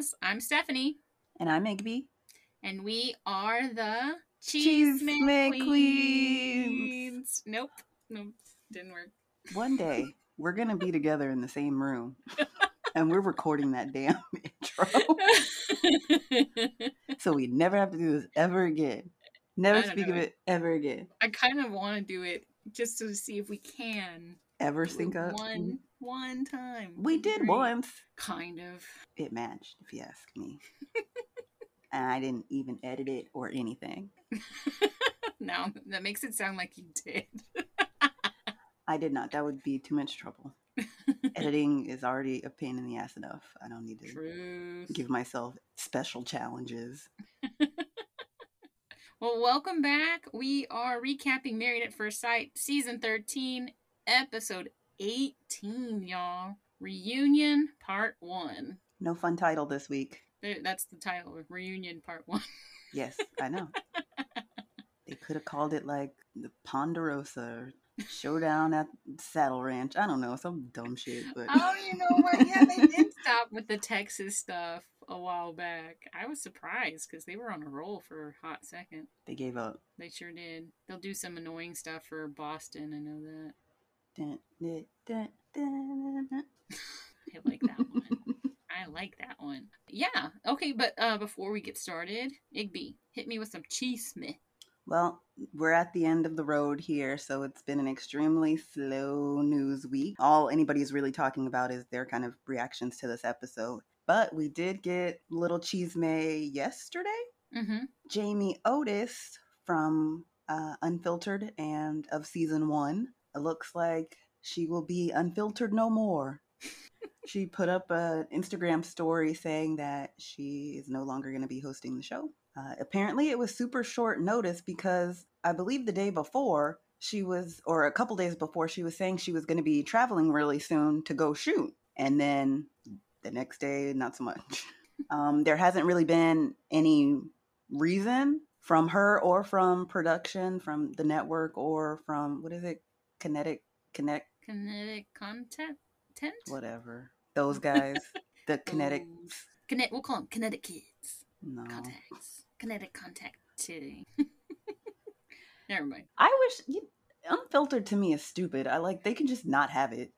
Chismosas. I'm Stephanie, And I'm Igby. and we are the Cheese Cheesemate Queens. Queens. Nope. Nope. Didn't work. One day we're gonna be together in the same room, and we're recording that damn intro, so we never have to do this ever again. Never speak know. of it ever again. I kind of want to do it just to see if we can. Ever sync up? one one time. We did great. once. Kind of. It matched, if you ask me. and I didn't even edit it or anything. no, that makes it sound like you did. I did not. That would be too much trouble. Editing is already a pain in the ass enough. I don't need to Truth. give myself special challenges. Well, welcome back. We are recapping Married at First Sight, season 13, episode 18, y'all. Reunion Part 1. No fun title this week. That's the title, Reunion Part 1. Yes, I know. they could have called it like the Ponderosa Showdown at Saddle Ranch. I don't know, some dumb shit, but oh, you know what? Yeah, they did stop with the Texas stuff a while back. I was surprised because they were on a roll for a hot second. they gave up. They sure did. They'll do some annoying stuff for Boston. I know that. Dun, dun, dun. I like that one. I like that one. Yeah. Okay, but uh before we get started, Igby, hit me with some cheese smith. Well, we're at the end of the road here, so it's been an extremely slow news week. All anybody's really talking about is their kind of reactions to this episode. But we did get little cheese may yesterday. Mm-hmm. Jamie Otis from uh, Unfiltered and of season one. It looks like she will be unfiltered no more. she put up an Instagram story saying that she is no longer going to be hosting the show. Uh, apparently, it was super short notice because I believe the day before she was, or a couple days before, she was saying she was going to be traveling really soon to go shoot. And then the next day, not so much. Um, there hasn't really been any reason from her or from production, from the network or from what is it, Kinetic, Connect, Kinetic content tent? whatever. Those guys, the Kinetic. Those. Kinet we'll call them kinetic kids. No, Contacts. Kinetic contact titty. Never mind. I wish you, unfiltered to me is stupid. I like they can just not have it.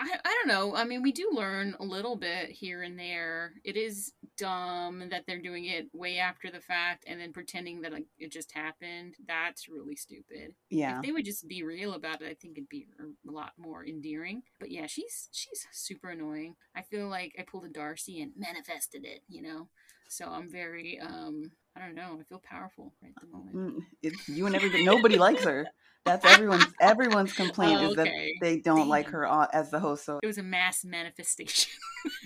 I, I don't know. I mean, we do learn a little bit here and there. It is dumb that they're doing it way after the fact and then pretending that like, it just happened. That's really stupid. Yeah, If they would just be real about it, I think it'd be a lot more endearing. But yeah, she's she's super annoying. I feel like I pulled a Darcy and manifested it, you know. So I'm very um I don't know. I feel powerful right at the moment. Mm, it's you and everybody. Nobody likes her. That's everyone's everyone's complaint is that they don't like her as the host. So It was a mass manifestation.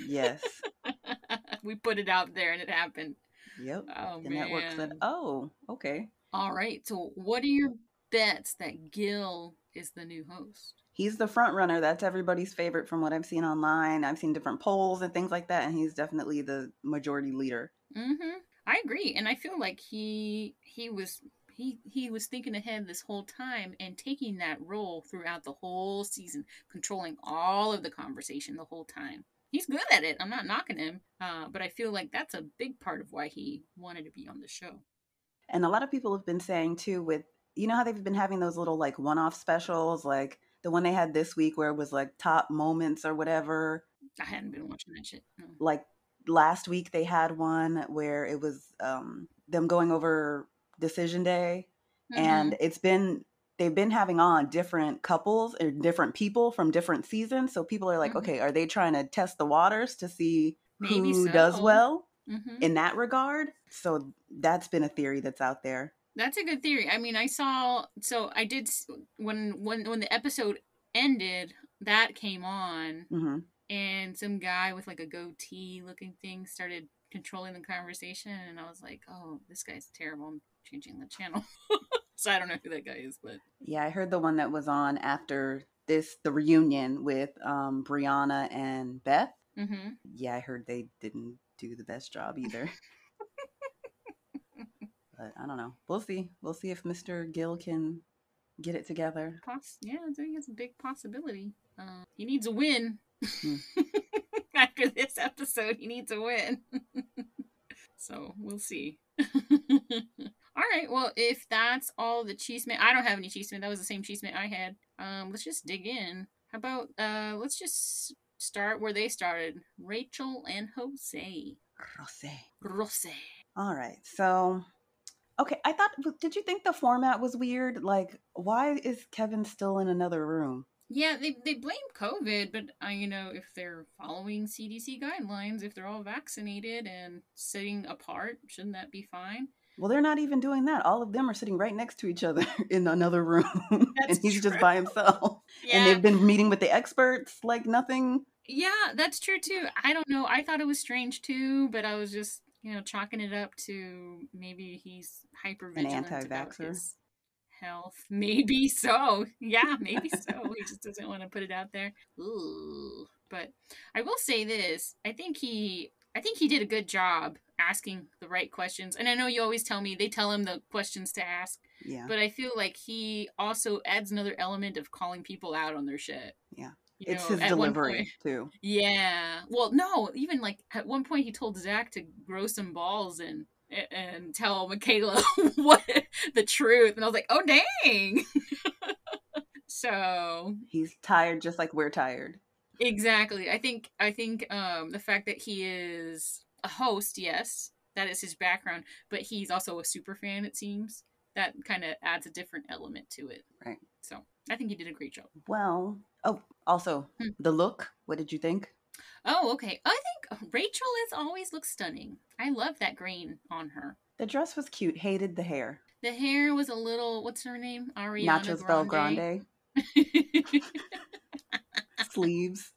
yes, we put it out there and it happened. yep. Oh the man. network said, "Oh, okay." All right. So, what are your bets that Gil is the new host? He's the front runner. That's everybody's favorite from what I've seen online. I've seen different polls and things like that, and he's definitely the majority leader. Mm-hmm. I agree, and I feel like he he was he he was thinking ahead this whole time and taking that role throughout the whole season, controlling all of the conversation the whole time. He's good at it. I'm not knocking him, uh, but I feel like that's a big part of why he wanted to be on the show. And a lot of people have been saying too, with you know how they've been having those little like one-off specials, like the one they had this week where it was like top moments or whatever. I hadn't been watching that shit. No. Like last week they had one where it was um, them going over decision day, and it's been they've been having on different couples or different people from different seasons. So people are like, Mhm. okay, are they trying to test the waters to see Maybe who does so. well Mhm. in that regard? So that's been a theory that's out there. That's a good theory. I mean, I saw so I did when when when the episode ended, that came on hmm and some guy with like a goatee looking thing started controlling the conversation and I was like, "Oh, this guy's terrible. I'm changing the channel." so I don't know who that guy is, but Yeah, I heard the one that was on after this, the reunion with um, Brianna and Beth. mhm. Yeah, I heard they didn't do the best job either. but I don't know. We'll see. We'll see if Mr. Gil can get it together. Poss- yeah, I think it's a big possibility. Uh, he needs a win. after this episode. He needs a win. so we'll see. all right. Well, if that's all the chisme, I don't have any chisme. That was the same chisme I had. Um, let's just dig in. How about uh, let's just start where they started. Rachel and Jose. Rose. Rose. All right. So, okay. I thought, did you think the format was weird? Like, why is Kevin still in another room? Yeah, they, they blame COVID, but uh, you know if they're following CDC guidelines, if they're all vaccinated and sitting apart, shouldn't that be fine? Well, they're not even doing that. All of them are sitting right next to each other in another room, and he's true. just by himself. Yeah. And they've been meeting with the experts, like nothing. Yeah, that's true too. I don't know. I thought it was strange too, but I was just you know chalking it up to maybe he's hyper vigilant about his health. Maybe so. Yeah, maybe so. he just doesn't want to put it out there. Ooh. But I will say this. I think he I think he did a good job asking the right questions. And I know you always tell me they tell him the questions to ask. Yeah. But I feel like he also adds another element of calling people out on their shit. Yeah. You it's know, his delivery point, too. Yeah. Well, no, even like at one point he told Zach to grow some balls and and tell Michaela what the truth. And I was like, oh dang. so he's tired just like we're tired. Exactly. I think I think um the fact that he is a host, yes, that is his background, but he's also a super fan, it seems. That kind of adds a different element to it. Right. So I think he did a great job. Well, oh, also hmm. the look. What did you think? Oh, okay. I think Rachel has always looks stunning. I love that green on her. The dress was cute. Hated the hair. The hair was a little. What's her name? Ariana Nachos Bel Grande. Sleeves.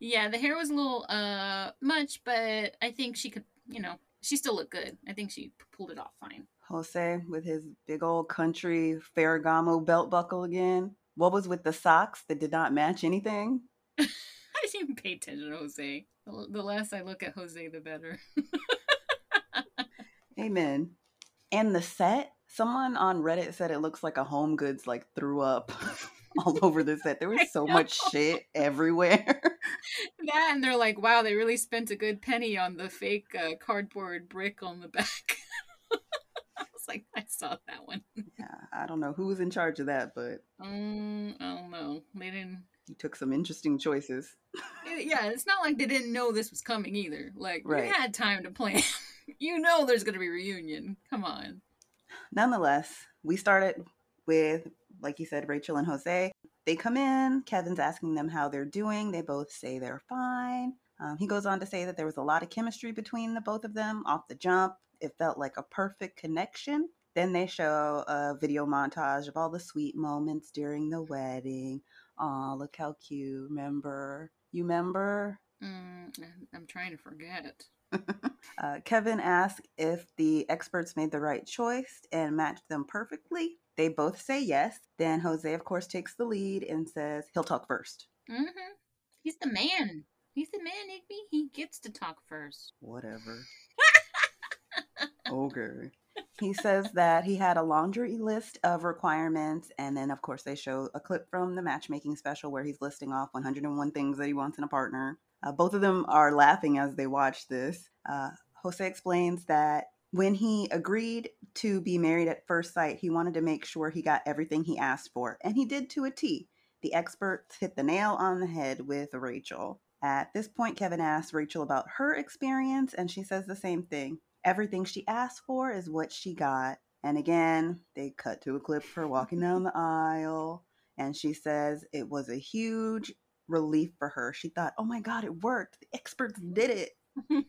Yeah, the hair was a little uh much, but I think she could. You know, she still looked good. I think she pulled it off fine. Jose with his big old country Ferragamo belt buckle again. What was with the socks that did not match anything? I didn't even pay attention to Jose. The less I look at Jose, the better. Amen. And the set, someone on Reddit said it looks like a home goods like threw up all over the set. There was so much shit everywhere. that and they're like, wow, they really spent a good penny on the fake uh, cardboard brick on the back. I was like, I saw that one. Yeah, I don't know who was in charge of that, but um, I don't know. They didn't you took some interesting choices. yeah, it's not like they didn't know this was coming either. Like right. you had time to plan. you know there's going to be reunion. Come on. Nonetheless, we started with like you said Rachel and Jose. They come in, Kevin's asking them how they're doing. They both say they're fine. Um, he goes on to say that there was a lot of chemistry between the both of them off the jump. It felt like a perfect connection. Then they show a video montage of all the sweet moments during the wedding, Oh, look how cute. Remember? You remember? Mm, I'm trying to forget. uh, Kevin asked if the experts made the right choice and matched them perfectly. They both say yes. Then Jose, of course, takes the lead and says he'll talk 1st mm-hmm. He's the man. He's the man, Igby. He gets to talk first. Whatever. okay he says that he had a laundry list of requirements and then of course they show a clip from the matchmaking special where he's listing off 101 things that he wants in a partner. Uh, both of them are laughing as they watch this. Uh, jose explains that when he agreed to be married at first sight he wanted to make sure he got everything he asked for and he did to a t. The experts hit the nail on the head with rachel. At this point kevin asks rachel about her experience and she says the same thing everything she asked for is what she got. And again, they cut to a clip of her walking down the aisle, and she says it was a huge relief for her. She thought, oh my God, it worked. The experts did it.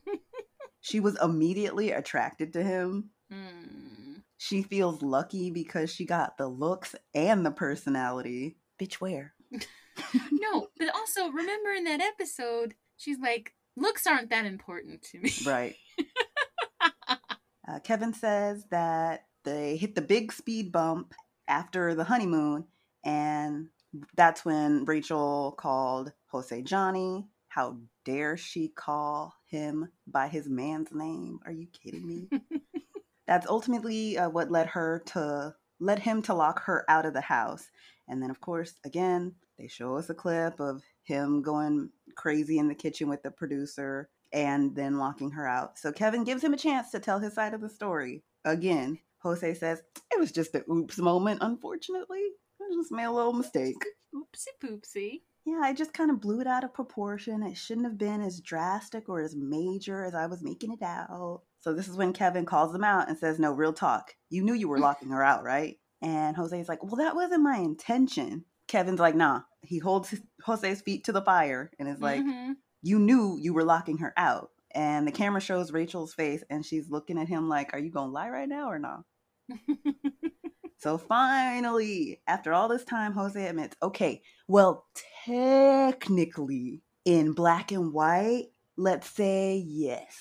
she was immediately attracted to him. Mm. She feels lucky because she got the looks and the personality. Bitch, where? no, but also remember in that episode, she's like, looks aren't that important to me. Right. Uh, Kevin says that they hit the big speed bump after the honeymoon, and that's when Rachel called Jose Johnny. How dare she call him by his man's name? Are you kidding me? that's ultimately uh, what led her to led him to lock her out of the house. And then, of course, again, they show us a clip of him going crazy in the kitchen with the producer and then locking her out. So Kevin gives him a chance to tell his side of the story. Again, Jose says, It was just an oops moment, unfortunately. I just made a little mistake. Oopsie poopsie. Yeah, I just kind of blew it out of proportion. It shouldn't have been as drastic or as major as I was making it out. So this is when Kevin calls him out and says, No, real talk. You knew you were locking her out, right? And Jose's like, Well, that wasn't my intention. Kevin's like, Nah. He holds his, Jose's feet to the fire and is like, Mhm. You knew you were locking her out. And the camera shows Rachel's face and she's looking at him like, Are you going to lie right now or not? So finally, after all this time, Jose admits, okay, well, technically, in black and white, let's say yes.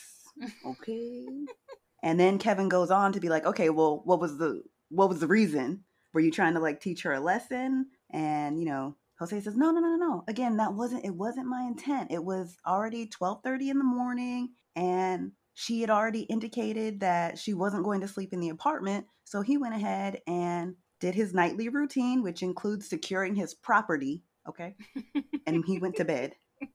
Okay. and then Kevin goes on to be like, okay, well, what was the what was the reason? Were you trying to like teach her a lesson? And you know, Jose says, no, no, no, no, no. Again, that wasn't it wasn't my intent. It was already 12:30 in the morning and she had already indicated that she wasn't going to sleep in the apartment. So he went ahead and did his nightly routine, which includes securing his property. Okay. and he went to bed.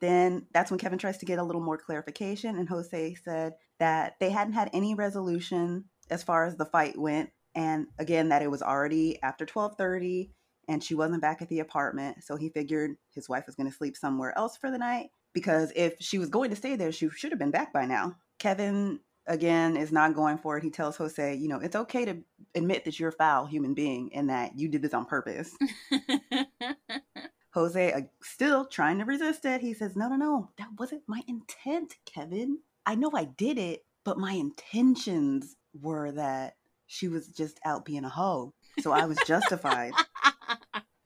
Then that's when Kevin tries to get a little more clarification. And Jose said that they hadn't had any resolution as far as the fight went. And again, that it was already after 1230 and she wasn't back at the apartment. So he figured his wife was going to sleep somewhere else for the night because if she was going to stay there, she should have been back by now. Kevin, again, is not going for it. He tells Jose, you know, it's okay to admit that you're a foul human being and that you did this on purpose. Jose, uh, still trying to resist it, he says, no, no, no, that wasn't my intent, Kevin. I know I did it, but my intentions were that she was just out being a hoe. So I was justified.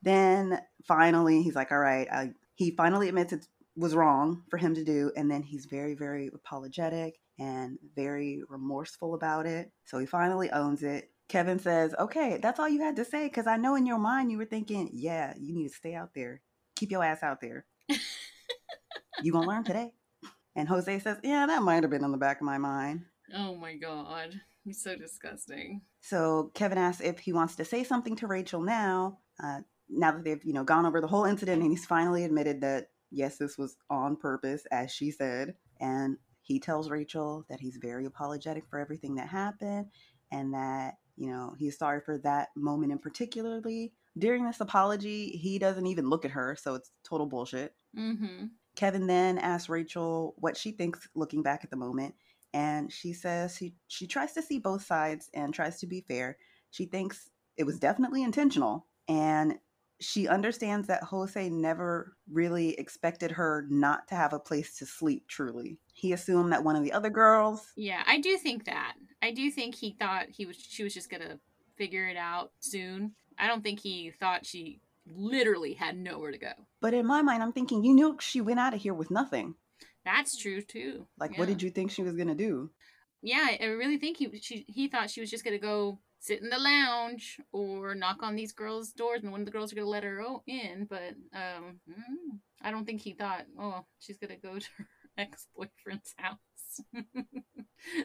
Then finally, he's like, all right, I, he finally admits it was wrong for him to do. And then he's very, very apologetic and very remorseful about it. So he finally owns it. Kevin says, okay, that's all you had to say. Cause I know in your mind you were thinking, yeah, you need to stay out there. Keep your ass out there. you gonna learn today. And Jose says, yeah, that might have been in the back of my mind. oh my god. He's so disgusting. So Kevin asks if he wants to say something to Rachel now, uh, now that they've, you know, gone over the whole incident and he's finally admitted that yes, this was on purpose, as she said. And he tells Rachel that he's very apologetic for everything that happened and that, you know, he's sorry for that moment in particularly. During this apology, he doesn't even look at her, so it's total bullshit. Mm-hmm. Kevin then asks Rachel what she thinks looking back at the moment, and she says she she tries to see both sides and tries to be fair. She thinks it was definitely intentional, and she understands that Jose never really expected her not to have a place to sleep truly. He assumed that one of the other girls Yeah, I do think that. I do think he thought he was she was just gonna figure it out soon. I don't think he thought she literally had nowhere to go. But in my mind, I'm thinking, you knew she went out of here with nothing. That's true too. Like, yeah. what did you think she was gonna do? Yeah, I really think he she he thought she was just gonna go sit in the lounge or knock on these girls' doors, and one of the girls are gonna let her in. But um, mm, I don't think he thought, oh, she's gonna go to her ex boyfriend's house.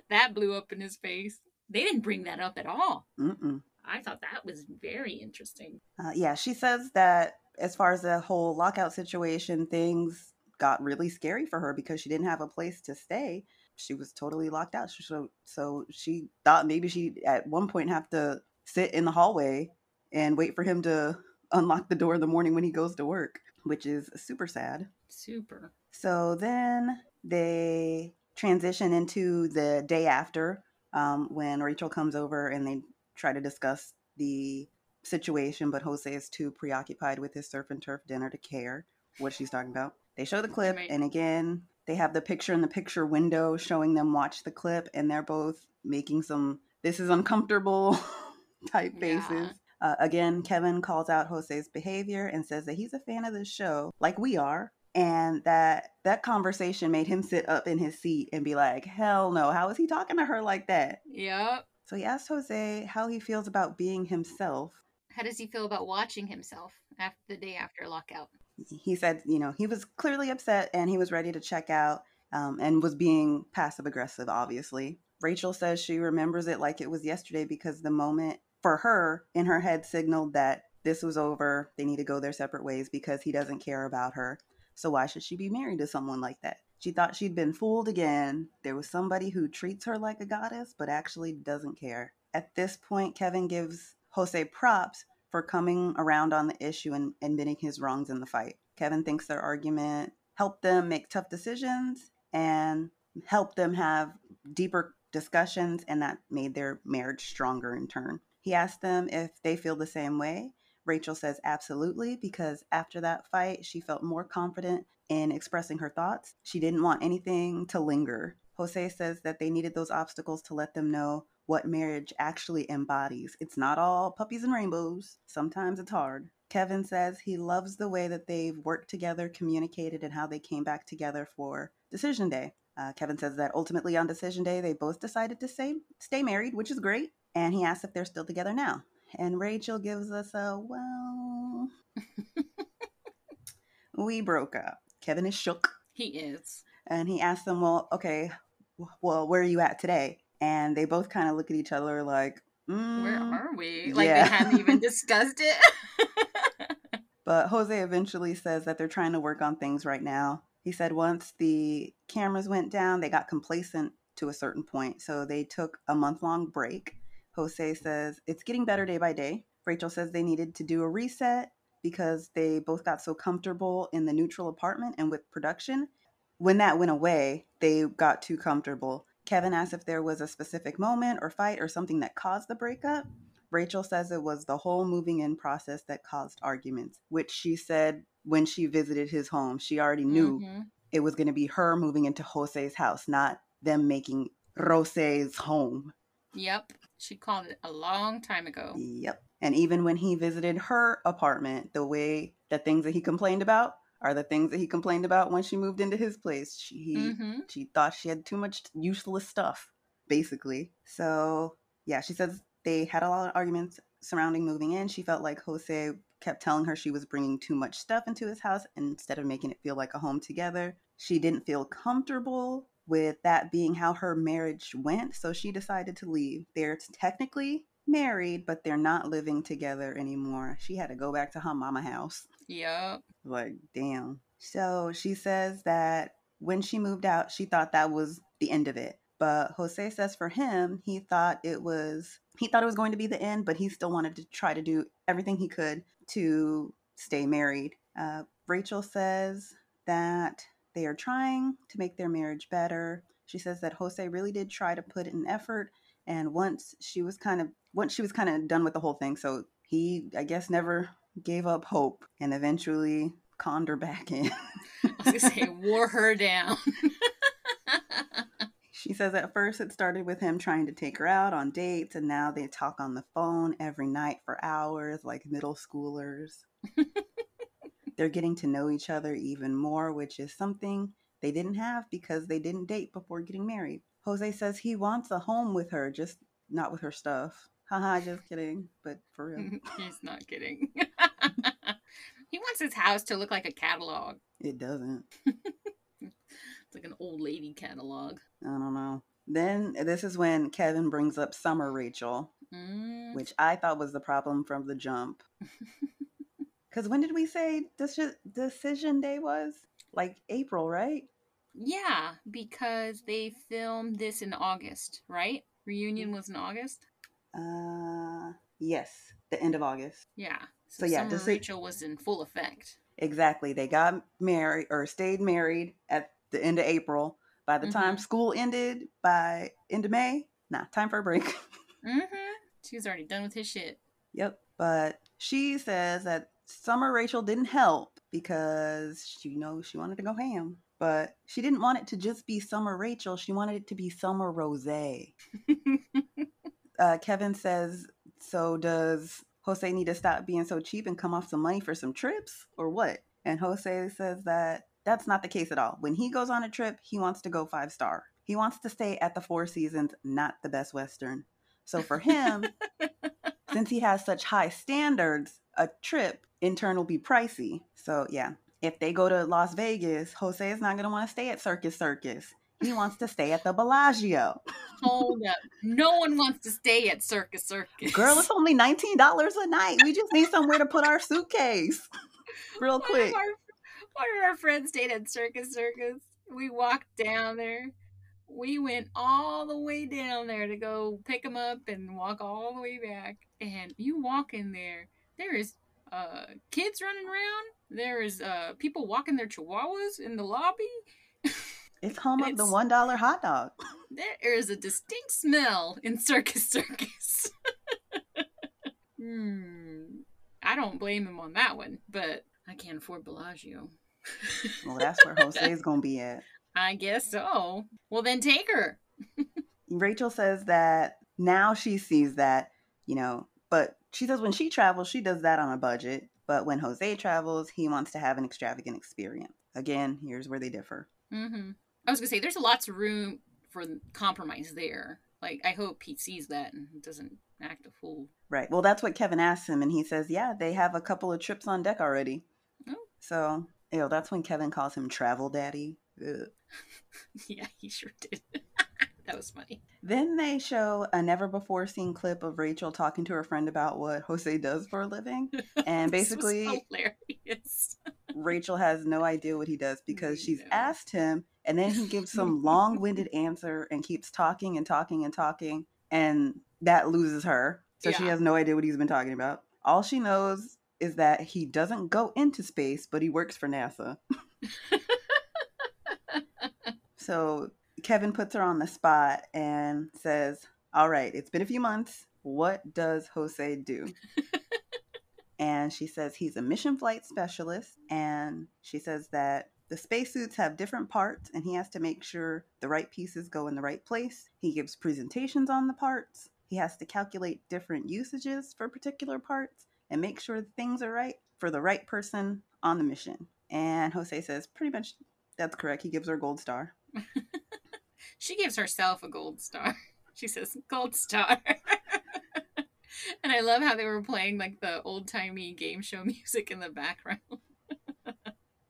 that blew up in his face. They didn't bring that up at all. Mm-mm. I thought that was very interesting. Uh, yeah, she says that as far as the whole lockout situation, things got really scary for her because she didn't have a place to stay. She was totally locked out. So, so she thought maybe she at one point have to sit in the hallway and wait for him to unlock the door in the morning when he goes to work, which is super sad. Super. So then they transition into the day after um, when Rachel comes over and they try to discuss the situation, but Jose is too preoccupied with his surf and turf dinner to care what she's talking about. They show the clip, and again, they have the picture in the picture window showing them watch the clip, and they're both making some this is uncomfortable type faces. Yeah. Uh, again, Kevin calls out Jose's behavior and says that he's a fan of the show, like we are, and that that conversation made him sit up in his seat and be like, "Hell no! How is he talking to her like that?" Yep. So he asked Jose how he feels about being himself. How does he feel about watching himself after the day after lockout? He said, you know, he was clearly upset and he was ready to check out um, and was being passive aggressive, obviously. Rachel says she remembers it like it was yesterday because the moment for her in her head signaled that this was over. They need to go their separate ways because he doesn't care about her. So why should she be married to someone like that? She thought she'd been fooled again. There was somebody who treats her like a goddess, but actually doesn't care. At this point, Kevin gives Jose props for coming around on the issue and admitting his wrongs in the fight. Kevin thinks their argument helped them make tough decisions and helped them have deeper discussions, and that made their marriage stronger in turn. He asked them if they feel the same way. Rachel says absolutely, because after that fight, she felt more confident in expressing her thoughts. She didn't want anything to linger. Jose says that they needed those obstacles to let them know what marriage actually embodies. It's not all puppies and rainbows. Sometimes it's hard. Kevin says he loves the way that they've worked together, communicated, and how they came back together for Decision Day. Uh, Kevin says that ultimately on Decision Day, they both decided to stay, stay married, which is great. And he asks if they're still together now. And Rachel gives us a, well, we broke up. Kevin is shook. He is. And he asks them, well, okay, well, where are you at today? And they both kind of look at each other like, mm, where are we? Like yeah. they hadn't even discussed it. but Jose eventually says that they're trying to work on things right now. He said once the cameras went down, they got complacent to a certain point. So they took a month long break. Jose says it's getting better day by day. Rachel says they needed to do a reset because they both got so comfortable in the neutral apartment and with production. When that went away, they got too comfortable. Kevin asked if there was a specific moment or fight or something that caused the breakup. Rachel says it was the whole moving in process that caused arguments, which she said when she visited his home. She already knew mm-hmm. it was going to be her moving into Jose's house, not them making Rose's home. Yep. She called it a long time ago. Yep. And even when he visited her apartment, the way the things that he complained about are the things that he complained about when she moved into his place. She mm-hmm. she thought she had too much useless stuff, basically. So yeah, she says they had a lot of arguments surrounding moving in. She felt like Jose kept telling her she was bringing too much stuff into his house instead of making it feel like a home together. She didn't feel comfortable with that being how her marriage went, so she decided to leave. They're technically married, but they're not living together anymore. She had to go back to her mama house. Yep. Like, damn. So she says that when she moved out, she thought that was the end of it. But Jose says for him, he thought it was he thought it was going to be the end, but he still wanted to try to do everything he could to stay married. Uh, Rachel says that they are trying to make their marriage better. She says that Jose really did try to put in effort, and once she was kind of once she was kind of done with the whole thing, so he, I guess, never gave up hope and eventually conned her back in. I was gonna say, wore her down. she says at first it started with him trying to take her out on dates, and now they talk on the phone every night for hours like middle schoolers. They're getting to know each other even more, which is something they didn't have because they didn't date before getting married. Jose says he wants a home with her, just not with her stuff. Haha, just kidding, but for real. He's not kidding. he wants his house to look like a catalog. It doesn't. it's like an old lady catalog. I don't know. Then this is when Kevin brings up Summer Rachel, mm. which I thought was the problem from the jump. Because when did we say this decision day was? Like April, right? Yeah, because they filmed this in August, right? Reunion was in August. Uh, yes, the end of August. Yeah. So, so yeah, Summer Rachel was in full effect. Exactly. They got married or stayed married at the end of April. By the mm-hmm. time school ended, by end of May, nah, time for a break. mm-hmm. She's already done with his shit. Yep. But she says that Summer Rachel didn't help because she you know she wanted to go ham. But she didn't want it to just be Summer Rachel. She wanted it to be Summer Rose. uh, Kevin says, So does Jose need to stop being so cheap and come off some money for some trips or what? And Jose says that that's not the case at all. When he goes on a trip, he wants to go five star. He wants to stay at the Four Seasons, not the Best Western. So for him, since he has such high standards, a trip in turn will be pricey. So yeah, if they go to Las Vegas, Jose is not going to want to stay at Circus Circus. He wants to stay at the Bellagio. Hold up. No one wants to stay at Circus Circus. Girl, it's only $19 a night. We just need somewhere to put our suitcase. Real quick. One of our, one of our friends stayed at Circus Circus. we walked down there. We went all the way down there to go pick him up and walk all the way back. And you walk in there, there is uh, kids running around. There is uh, people walking their chihuahuas in the lobby. It's home of the one dollar hot dog. There is a distinct smell in Circus Circus. hmm. I don't blame him on that one, but I can't afford Bellagio. Well, that's where Jose's gonna be at. I guess so. Well, then take her. Rachel says that now she sees that, you know, but she says when she travels, she does that on a budget. But when Jose travels, he wants to have an extravagant experience. Again, here's where they differ. hmm I was gonna say there's a lots of room for compromise there. Like I hope he sees that and doesn't act a fool. Right. Well, that's what Kevin asks him, and he says, yeah, they have a couple of trips on deck already. Oh. So, you know, that's when Kevin calls him travel daddy. Yeah, he sure did. that was funny. Then they show a never before seen clip of Rachel talking to her friend about what Jose does for a living. And basically- hilarious. Rachel has no idea what he does because she's asked him, and then he gives some long winded answer and keeps talking and talking and talking, and that loses her. So she has no idea what he's been talking about. All she knows is that he doesn't go into space, but he works for NASA. So Kevin puts her on the spot and says, All right, it's been a few months. What does Jose do? and she says he's a mission flight specialist. And she says that the spacesuits have different parts and he has to make sure the right pieces go in the right place. He gives presentations on the parts. He has to calculate different usages for particular parts and make sure things are right for the right person on the mission. And Jose says, pretty much that's correct. He gives her a gold star. She gives herself a gold star. She says, Gold star. and I love how they were playing like the old timey game show music in the background.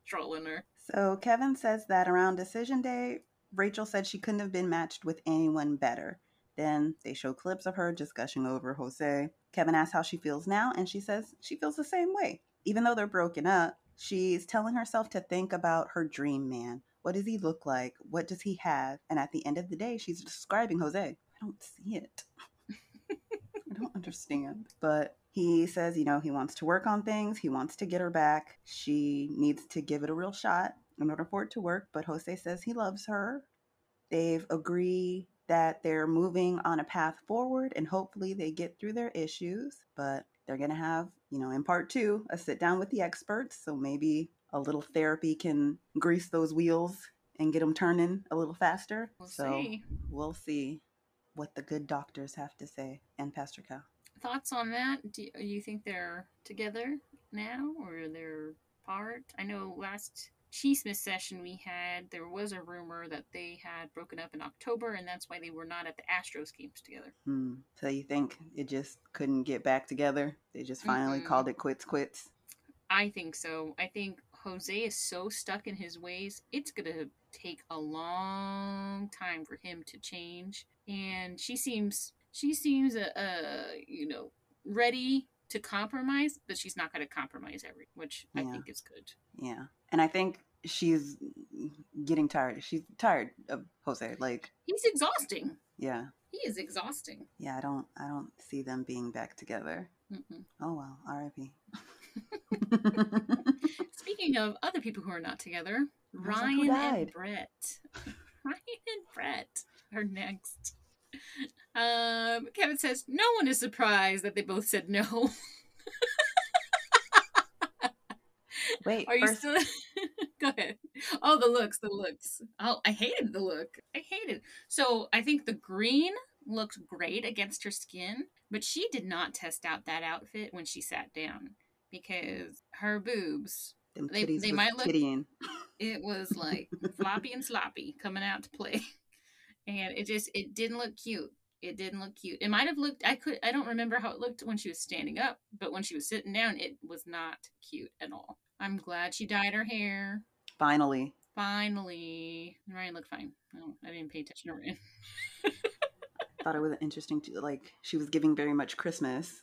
Trolling her. So Kevin says that around decision day, Rachel said she couldn't have been matched with anyone better. Then they show clips of her just gushing over Jose. Kevin asks how she feels now, and she says she feels the same way. Even though they're broken up, she's telling herself to think about her dream man. What does he look like? What does he have? And at the end of the day, she's describing Jose. I don't see it. I don't understand. But he says, you know, he wants to work on things. He wants to get her back. She needs to give it a real shot in order for it to work. But Jose says he loves her. They've agreed that they're moving on a path forward and hopefully they get through their issues. But they're going to have, you know, in part two, a sit down with the experts. So maybe a little therapy can grease those wheels and get them turning a little faster. We'll so see. we'll see what the good doctors have to say and Pastor Cal. Thoughts on that? Do you think they're together now or they're apart? I know last Cheesmith session we had, there was a rumor that they had broken up in October and that's why they were not at the Astros games together. Hmm. So you think it just couldn't get back together? They just finally Mm-mm. called it quits, quits. I think so. I think Jose is so stuck in his ways. It's going to take a long time for him to change. And she seems she seems uh, uh you know, ready to compromise, but she's not going to compromise every, which I think is good. Yeah, and I think she's getting tired. She's tired of Jose. Like, He's exhausting. yeah, He is exhausting. yeah. I don't, I don't see them being back together. Mm-mm. Oh well, R.I.P. Speaking of other people who are not together, was like, who Ryan and? Brett. Ryan and Brett are next. Um, Kevin says no one is surprised that they both said no. Wait, Are you first, still? Go ahead. Oh, the looks, the looks. Oh, I hated the look. I hated. So I think the green looked great against her skin, but she did not test out that outfit when she sat down because her boobs. Them they, they might look- tittying. It was like floppy and sloppy coming out to play, and it just it didn't look cute. It didn't look cute. It might have looked. I could. I don't remember how it looked when she was standing up, but when she was sitting down, it was not cute at all. I'm glad she dyed her hair. Finally, Finally, Ryan looked fine. Oh, I didn't pay attention to Ryan. thought it was interesting to like. She was giving very much Christmas.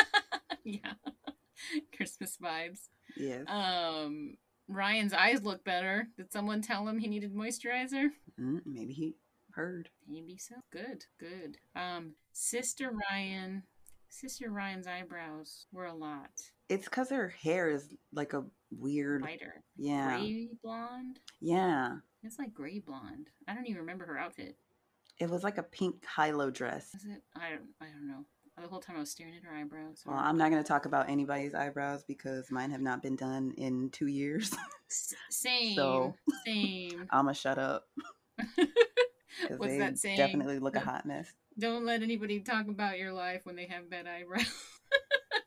yeah, Christmas vibes. Yes. Um, Ryan's eyes look better. Did someone tell him he needed moisturizer? Mm, maybe he heard. Maybe so. Good, good. Um, Sister Ryan, Sister Ryan's eyebrows were a lot It's because her hair is like a weird. lighter. Yeah. Gray blonde. Yeah. It's like gray blonde. I don't even remember her outfit. It was like a pink high-low dress. Is it? I don't. I don't know. The whole time I was staring at her eyebrows. Well, I'm not going to talk about anybody's eyebrows because mine have not been done in two years. Same. So- Same. I'm going to shut up What's that saying? definitely look a hot mess. Don't let anybody talk about your life when they have bad eyebrows.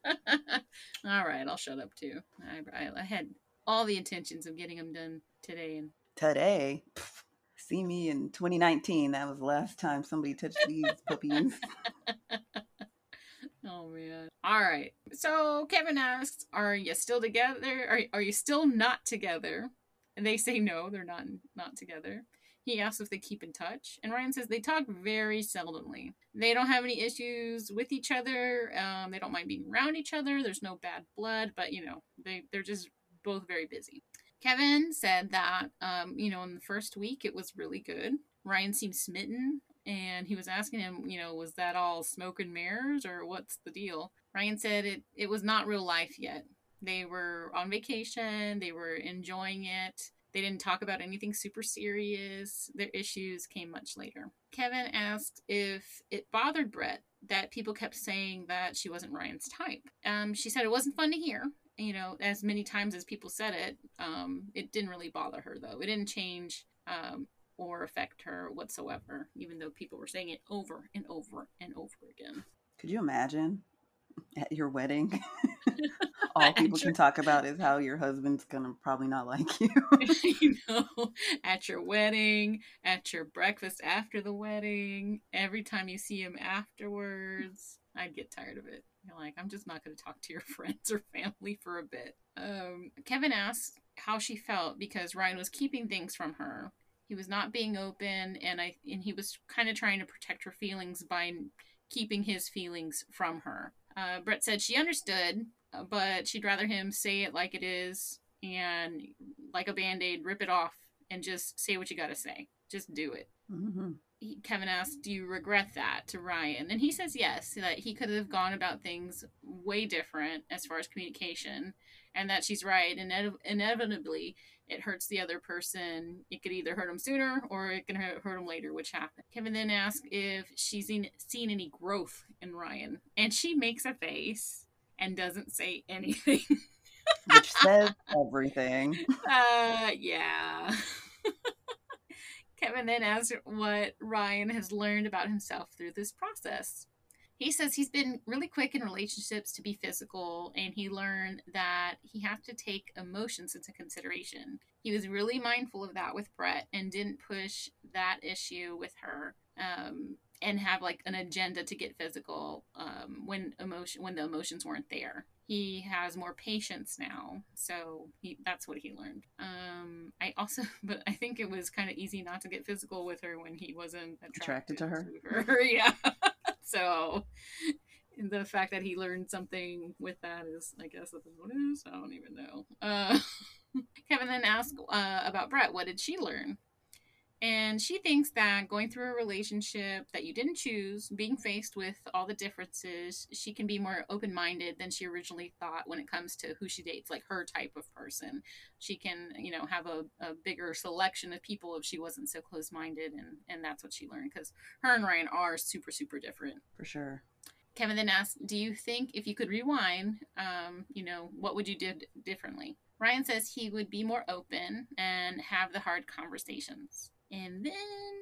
all right, I'll shut up too. I, I, I had all the intentions of getting them done today, and Today, pff, see me in 2019. That was the last time somebody touched these puppies. oh man. All right. So Kevin asks, "Are you still together? Are are you still not together?" And they say no, they're not not together. He asks if they keep in touch, and Ryan says they talk very seldomly. They don't have any issues with each other. Um, they don't mind being around each other. There's no bad blood, but you know they they're just both very busy. Kevin said that um, you know in the first week it was really good. Ryan seemed smitten, and he was asking him, you know, was that all smoke and mirrors or what's the deal? Ryan said it it was not real life yet. They were on vacation. They were enjoying it. They didn't talk about anything super serious. Their issues came much later. Kevin asked if it bothered Brett that people kept saying that she wasn't Ryan's type. Um, she said it wasn't fun to hear. You know, as many times as people said it, um, it didn't really bother her though. It didn't change um, or affect her whatsoever, even though people were saying it over and over and over again. Could you imagine at your wedding? All people your- can talk about is how your husband's gonna probably not like you. you know, at your wedding, at your breakfast after the wedding, every time you see him afterwards, I'd get tired of it. You're like, I'm just not to talk to your friends or family for a bit. Um, Kevin asked how she felt because Ryan was keeping things from her. He was not being open, and I and he was kind of trying to protect her feelings by keeping his feelings from her. Uh, Brett said she understood, uh, but she'd rather him say it like it is and like a band-aid rip it off and just say what you got to say. Just do it. Hmm he, kevin asked do you regret that? to ryan. And he says yes that he could have gone about things way different as far as communication and that she's right. And inev- inevitably it hurts the other person it could either hurt them sooner or it can hurt hurt them later which happened kevin then asks if she's seen, seen any growth in ryan and she makes a face and doesn't say anything Which says everything. uh, yeah. Kevin then asks what Ryan has learned about himself through this process. He says he's been really quick in relationships to be physical, and he learned that he has to take emotions into consideration. He was really mindful of that with Brett and didn't push that issue with her. Um, and have like an agenda to get physical um, when emotion when the emotions weren't there. He has more patience now, so he that's what he learned. Um, I also, but I think it was kind of easy not to get physical with her when he wasn't attracted, Attracted to her? to her. yeah, so the fact that he learned something with that is, I guess, that's what it is. I don't even know. Uh, Kevin then asked uh, about Brett. What did she learn? And she thinks that going through a relationship that you didn't choose, being faced with all the differences, she can be more open minded than she originally thought when it comes to who she dates, like her type of person. She can, you know, have a, a bigger selection of people if she wasn't so close minded. And, and that's what she learned because her and Ryan are super, super different. For sure. Kevin then asked, "Do you think if you could rewind, um, you know, what would you do differently?" Ryan says he would be more open and have the hard conversations. And then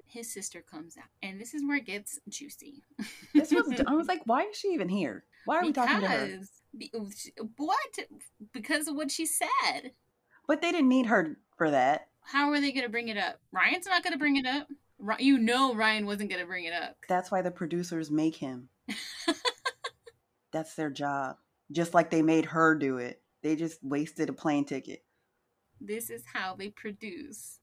his sister comes out, and this is where it gets juicy. This was. I was like, why is she even here? Why are we talking to her? Because be- what? Because of what she said. But they didn't need her for that. How are they going to bring it up? Ryan's not going to bring it up. You know, Ryan wasn't going to bring it up. That's why the producers make him. That's their job. Just like they made her do it. They just wasted a plane ticket. this is how they produce.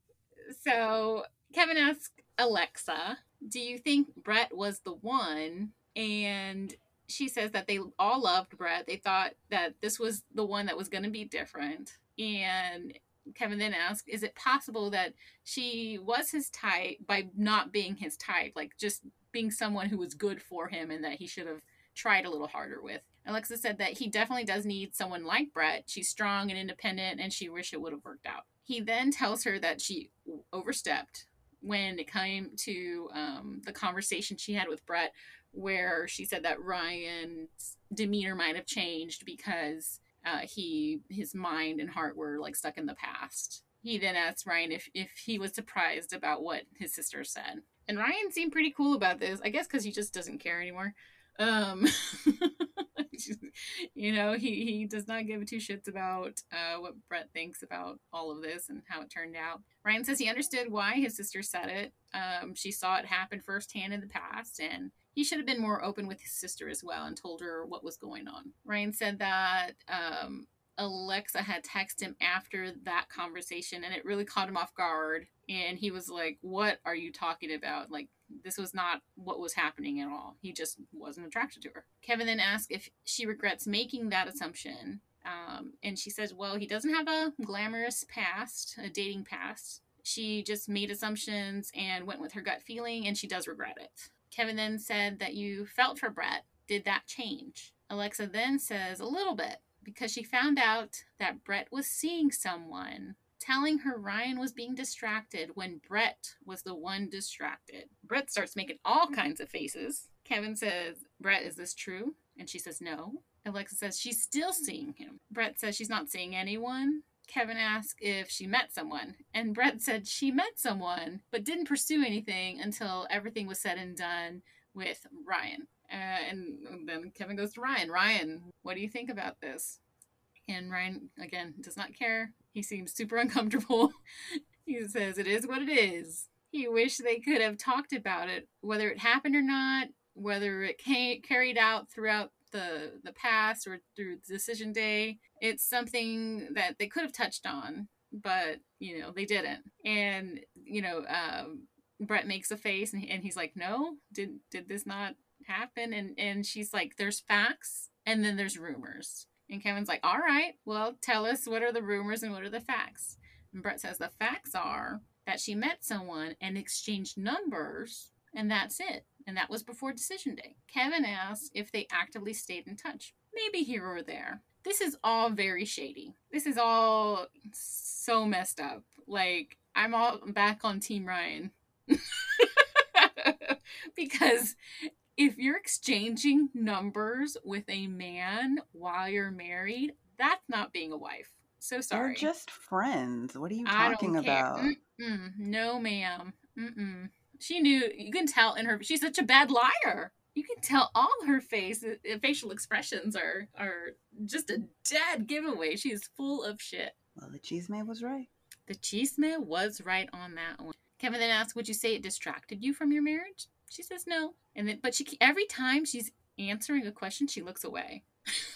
So Kevin asks Alexa, Do you think Brett was the one? And she says that they all loved Brett. They thought that this was the one that was going to be different. And Kevin then asks, Is it possible that she was his type by not being his type? Like just being someone who was good for him and that he should have tried a little harder with. Alexa said that he definitely does need someone like Brett. She's strong and independent, and she wished it would have worked out. He then tells her that she overstepped when it came to um, the conversation she had with Brett, where she said that Ryan's demeanor might have changed because uh, he his mind and heart were like stuck in the past. He then asked Ryan if if he was surprised about what his sister said, and Ryan seemed pretty cool about this. I guess because he just doesn't care anymore. Um, you know, he, he does not give two shits about uh, what Brett thinks about all of this and how it turned out. Ryan says he understood why his sister said it. Um, she saw it happen firsthand in the past, and he should have been more open with his sister as well and told her what was going on. Ryan said that um, Alexa had texted him after that conversation, and it really caught him off guard. And he was like, What are you talking about? Like, this was not what was happening at all. He just wasn't attracted to her. Kevin then asks if she regrets making that assumption. Um, and she says, well, he doesn't have a glamorous past, a dating past. She just made assumptions and went with her gut feeling, and she does regret it. Kevin then said that you felt for Brett. Did that change? Alexa then says, a little bit, because she found out that Brett was seeing someone telling her Ryan was being distracted when Brett was the one distracted. Brett starts making all kinds of faces. Kevin says, Brett, is this true? And she says, no. Alexa says she's still seeing him. Brett says she's not seeing anyone. Kevin asks if she met someone, and Brett said she met someone, but didn't pursue anything until everything was said and done with Ryan. Uh, and then Kevin goes to Ryan. Ryan, what do you think about this? And Ryan, again, does not care. He seems super uncomfortable. he says it is what it is. He wished they could have talked about it, whether it happened or not, whether it came, carried out throughout the the past or through decision day. It's something that they could have touched on, but you know they didn't. And you know, um, Brett makes a face and, and he's like, "No, did did this not happen?" And and she's like, "There's facts, and then there's rumors." And Kevin's like, all right, well, tell us what are the rumors and what are the facts. And Brett says the facts are that she met someone and exchanged numbers, and that's it. And that was before decision day. Kevin asks if they actively stayed in touch, maybe here or there. This is all very shady. This is all so messed up. Like, I'm all back on Team Ryan. because if you're exchanging numbers with a man while you're married, that's not being a wife. So sorry. They're just friends. What are you talking about? Mm-mm. No, ma'am. Mm-mm. She knew. You can tell in her. She's such a bad liar. You can tell all her face, uh, facial expressions are are just a dead giveaway. She is full of shit. Well, the cheese man was right. The cheese man was right on that one. Kevin then asked, "Would you say it distracted you from your marriage?" She says no. And then, but she every time she's answering a question, she looks away.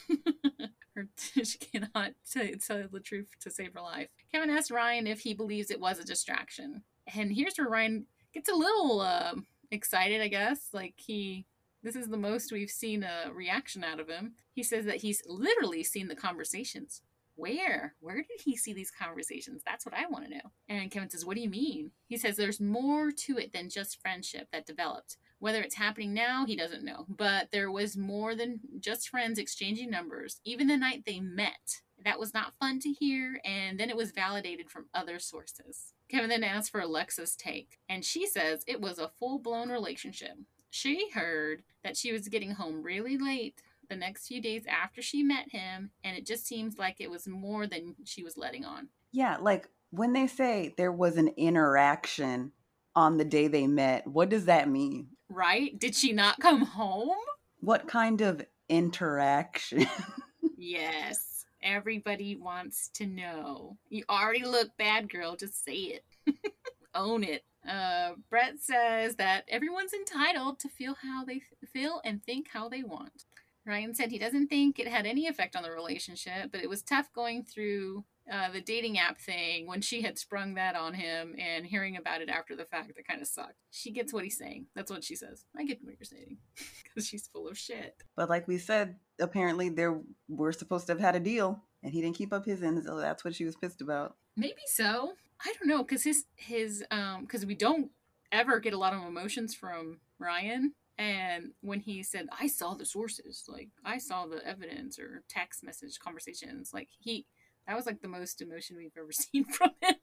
her, she cannot tell the truth to save her life. Kevin asks Ryan if he believes it was a distraction, and here's where Ryan gets a little uh, excited. I guess like he. This is the most we've seen a reaction out of him. He says that he's literally seen the conversations where? Where did he see these conversations? That's what I want to know. And Kevin says, What do you mean? He says, There's more to it than just friendship that developed. Whether it's happening now, he doesn't know. But there was more than just friends exchanging numbers, even the night they met. That was not fun to hear, and then it was validated from other sources. Kevin then asks for Alexa's take, and she says it was a full blown relationship. She heard that she was getting home really late the next few days after she met him, and it just seems like it was more than she was letting on. Yeah, like when they say there was an interaction on the day they met, what does that mean? Right? Did she not come home? What kind of interaction? yes. Everybody wants to know. You already look bad, girl. Just say it. Own it. Uh, Brett says that everyone's entitled to feel how they feel and think how they want. Ryan said he doesn't think it had any effect on the relationship, but it was tough going through uh, the dating app thing when she had sprung that on him and hearing about it after the fact that kind of sucked. She gets what he's saying. That's what she says. I get what you're saying because she's full of shit. But like we said, apparently they were supposed to have had a deal and he didn't keep up his end, so that's what she was pissed about. Maybe so. I don't know because his his um because we don't ever get a lot of emotions from Ryan. And when he said, "I saw the sources," like I saw the evidence or text message conversations, like he that was like the most emotion we've ever seen from him.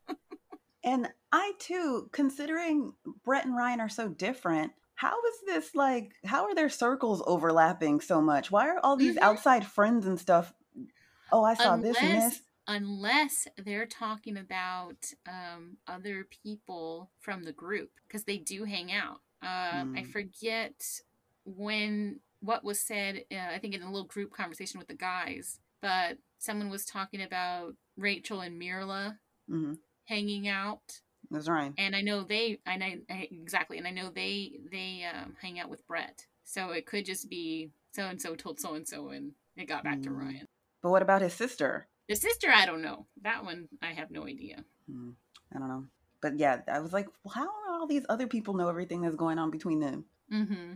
And I too, considering Brett and Ryan are so different, how is this like how are their circles overlapping so much? Why are all these Mhm. outside friends and stuff? Oh, I saw this and unless this. unless they're talking about um, other people from the group because they do hang out. Um, I Hmm. forget when what was said. Uh, I think in a little group conversation with the guys, but someone was talking about Rachel and Mirla hmm hanging out, That's right. and I know they. I know I- exactly, and I know they they um, hang out with Brett. So it could just be so and so told so and so, and it got back to Hmm. Ryan. But what about his sister? The sister, I don't know. That one, I have no idea. Hmm. I don't know. But yeah, I was like, well, how do all these other people know everything that's going on between them? Mm-hmm.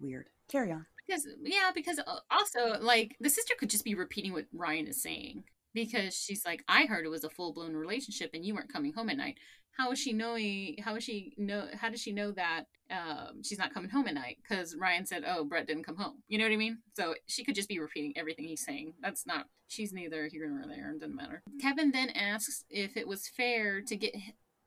Weird. Carry on. Because yeah, because uh, also like the sister could just be repeating what Ryan is saying because she's like, I heard it was a full blown relationship and you weren't coming home at night. How is she knowing? How is she know? How does she know that um, she's not coming home at night? Because Ryan said, "Oh, Brett didn't come home." You know what I mean? So she could just be repeating everything he's saying. That's not. She's neither here nor there. It doesn't matter. Kevin then asks if it was fair to get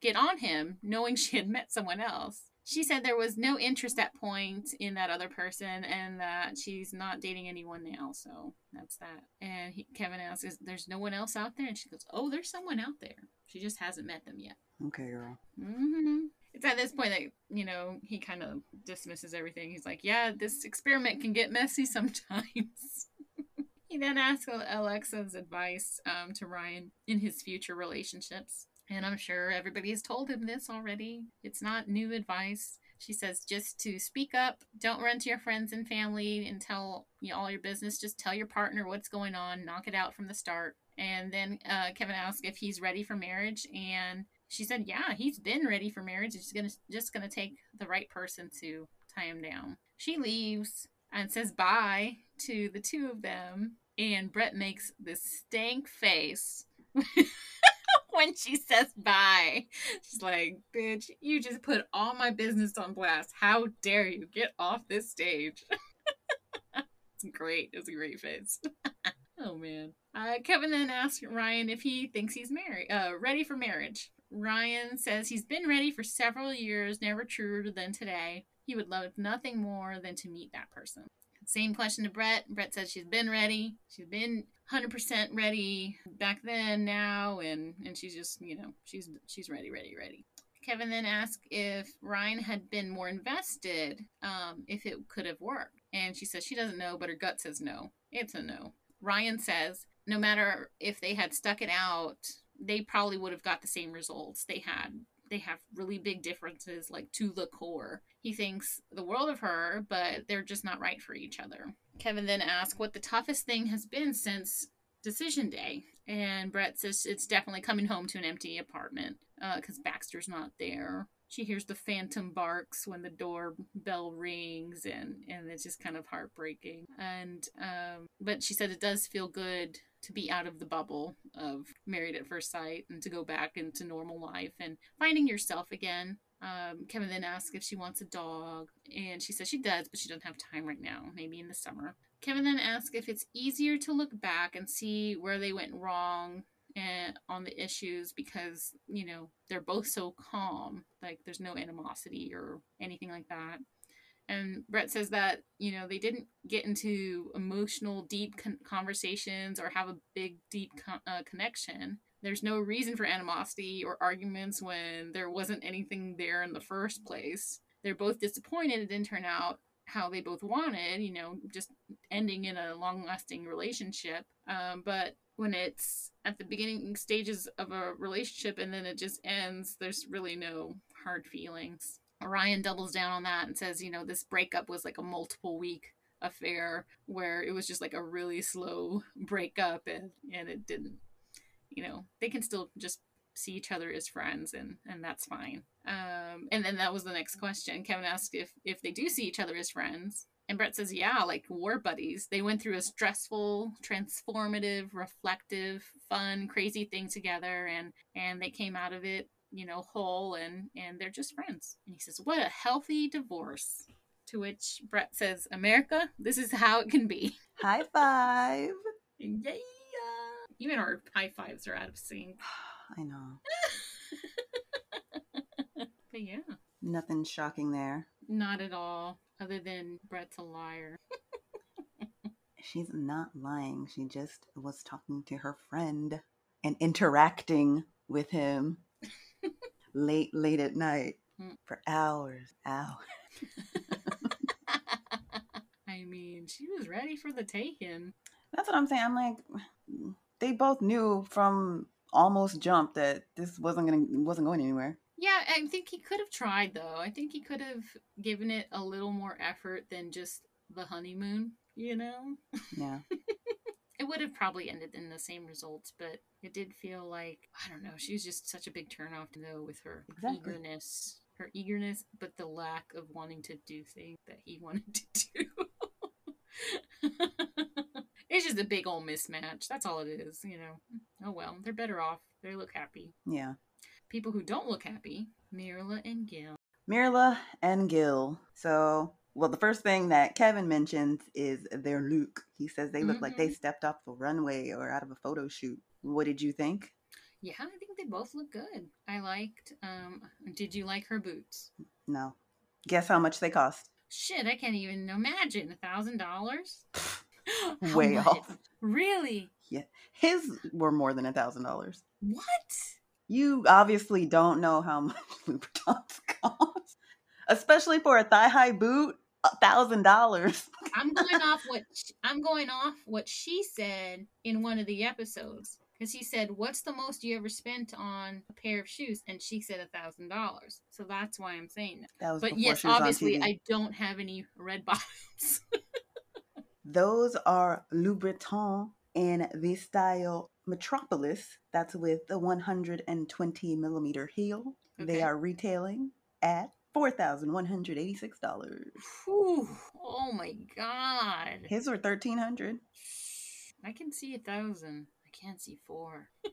get on him, knowing she had met someone else. She said there was no interest at point in that other person and that she's not dating anyone now. So that's that. And he, Kevin asks, Is there's no one else out there? And she goes, Oh, there's someone out there. She just hasn't met them yet. Okay, girl. Mm-hmm. It's at this point that, you know, he kind of dismisses everything. He's like, Yeah, this experiment can get messy sometimes. he then asks Alexa's advice um, to Ryan in his future relationships. And I'm sure everybody has told him this already. It's not new advice. She says just to speak up, don't run to your friends and family and tell you know, all your business. Just tell your partner what's going on, knock it out from the start. And then uh, Kevin asks if he's ready for marriage, and she said, "Yeah, he's been ready for marriage. It's gonna just gonna take the right person to tie him down." She leaves and says bye to the two of them, and Brett makes this stank face when she says bye. She's like, "Bitch, you just put all my business on blast. How dare you get off this stage?" it's great. It's a great face. oh man. Uh, Kevin then asks Ryan if he thinks he's married, uh, ready for marriage. Ryan says he's been ready for several years, never truer than today. He would love nothing more than to meet that person. Same question to Brett. Brett says she's been ready. She's been 100% ready back then, now, and and she's just you know she's she's ready, ready, ready. Kevin then asked if Ryan had been more invested, um, if it could have worked, and she says she doesn't know, but her gut says no. It's a no. Ryan says no matter if they had stuck it out, they probably would have got the same results they had. They have really big differences, like to the core. He thinks the world of her, but they're just not right for each other. Kevin then asks what the toughest thing has been since decision day. And Brett says it's definitely coming home to an empty apartment because Baxter's not there. She hears the phantom barks when the doorbell rings, and and it's just kind of heartbreaking. And um, but she said it does feel good to be out of the bubble of married at first sight and to go back into normal life and finding yourself again. Um, Kevin then asks if she wants a dog, and she says she does, but she doesn't have time right now. Maybe in the summer. Kevin then asks if it's easier to look back and see where they went wrong and on the issues because you know they're both so calm like there's no animosity or anything like that and brett says that you know they didn't get into emotional deep con- conversations or have a big deep con- uh, connection. There's no reason for animosity or arguments when there wasn't anything there in the first place. They're both disappointed it didn't turn out how they both wanted you know just ending in a long lasting relationship. Um, but when it's at the beginning stages of a relationship and then it just ends, there's really no hard feelings. Ryan doubles down on that and says, you know, this breakup was like a multiple week affair where it was just like a really slow breakup and, and it didn't, you know, they can still just see each other as friends and, and that's fine. Um, and then that was the next question. Kevin asked if, if they do see each other as friends And Brett says, yeah, like war buddies. They went through a stressful, transformative, reflective, fun, crazy thing together and and they came out of it, you know, whole and and they're just friends. And he says, "What a healthy divorce." To which Brett says, "America, this is how it can be." High five. Yeah. Even our high fives are out of sync. I know. But yeah, Nothing shocking there. not at all. Other than Brett's a liar. She's not lying. She just was talking to her friend and interacting with him late, late at night Mm. for hours. Hours. I mean, she was ready for the taking. That's what I'm saying. I'm like, they both knew from almost jump that this wasn't gonna wasn't going anywhere. Yeah, I think he could have tried though. I think he could have given it a little more effort than just the honeymoon, you know? Yeah. It would have probably ended in the same results, but it did feel like I don't know, she was just such a big turnoff though with her Exactly. eagerness. Her eagerness, but the lack of wanting to do things that he wanted to do. it's just a big old mismatch. That's all it is, you know. Oh well, they're better off. They look happy. Yeah. People who don't look happy, Mirla and Gil. Mirla and Gil. So, well, the first thing that Kevin mentions is their look. He says they look like they Mhm. stepped off the runway or out of a photo shoot. What did you think? Yeah, I think they both look good. I liked. Um, did you like her boots? No. Guess how much they cost? Shit, I can't even imagine. A thousand dollars? Way off. Really? Yeah, His were more than a thousand dollars. What? You obviously don't know how much Louboutins cost, especially for a thigh-high boot. A thousand dollars. I'm going off what I'm going off what she said in one of the episodes because he said, "What's the most you ever spent on a pair of shoes?" And she said a thousand dollars. So that's why I'm saying that. That But yes, she was on obviously, I don't have any red bottoms. Those are Louboutin in the style Metropolis. That's with the 120 millimeter heel. They are retailing at four thousand one hundred eighty-six dollars. Oh my god. His were thirteen hundred. I can see a thousand. I can't see four.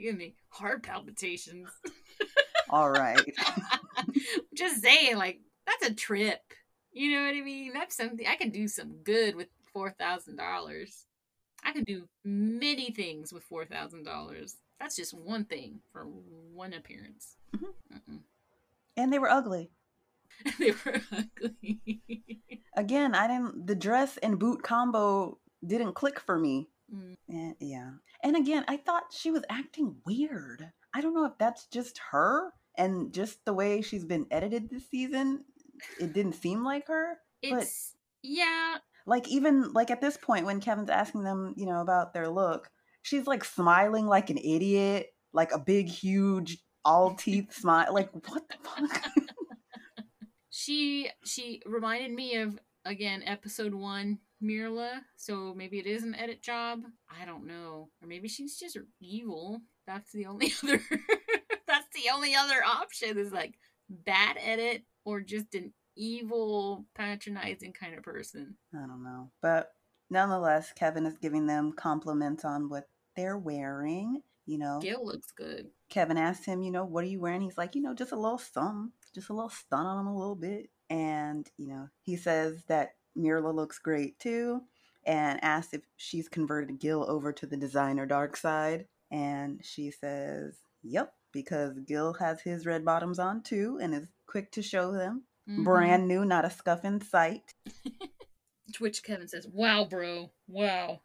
give me heart palpitations. All right. Just saying, like, that's a trip. You know what I mean? That's something I can do some good with four thousand dollars. I can do many things with four thousand dollars. That's just one thing for one appearance. Mhm. And they were ugly. they were ugly. Again, I didn't. The dress and boot combo didn't click for me. Mm. And, yeah. And again, I thought she was acting weird. I don't know if that's just her and just the way she's been edited this season. It didn't seem like her. But- yeah, Like even like at this point when Kevin's asking them, you know, about their look, she's like smiling like an idiot, like a big huge all teeth smile. Like what the fuck? she she reminded me of again episode one Mirla. So maybe it is an edit job. I don't know, or maybe she's just evil. That's the only other. that's the only other option is like bad edit or just an evil, patronizing kind of person. I don't know. But nonetheless, Kevin is giving them compliments on what they're wearing. You know, Gil looks good. Kevin asked him, you know, what are you wearing? He's like, you know, just a little something, just a little stun on him a little bit. And, you know, he says that Mirla looks great too and asks if she's converted Gil over to the designer dark side. And she says, yep, because Gil has his red bottoms on too and is quick to show them. Mhm. Brand new, not a scuff in sight. To which Kevin says, "Wow, bro, wow."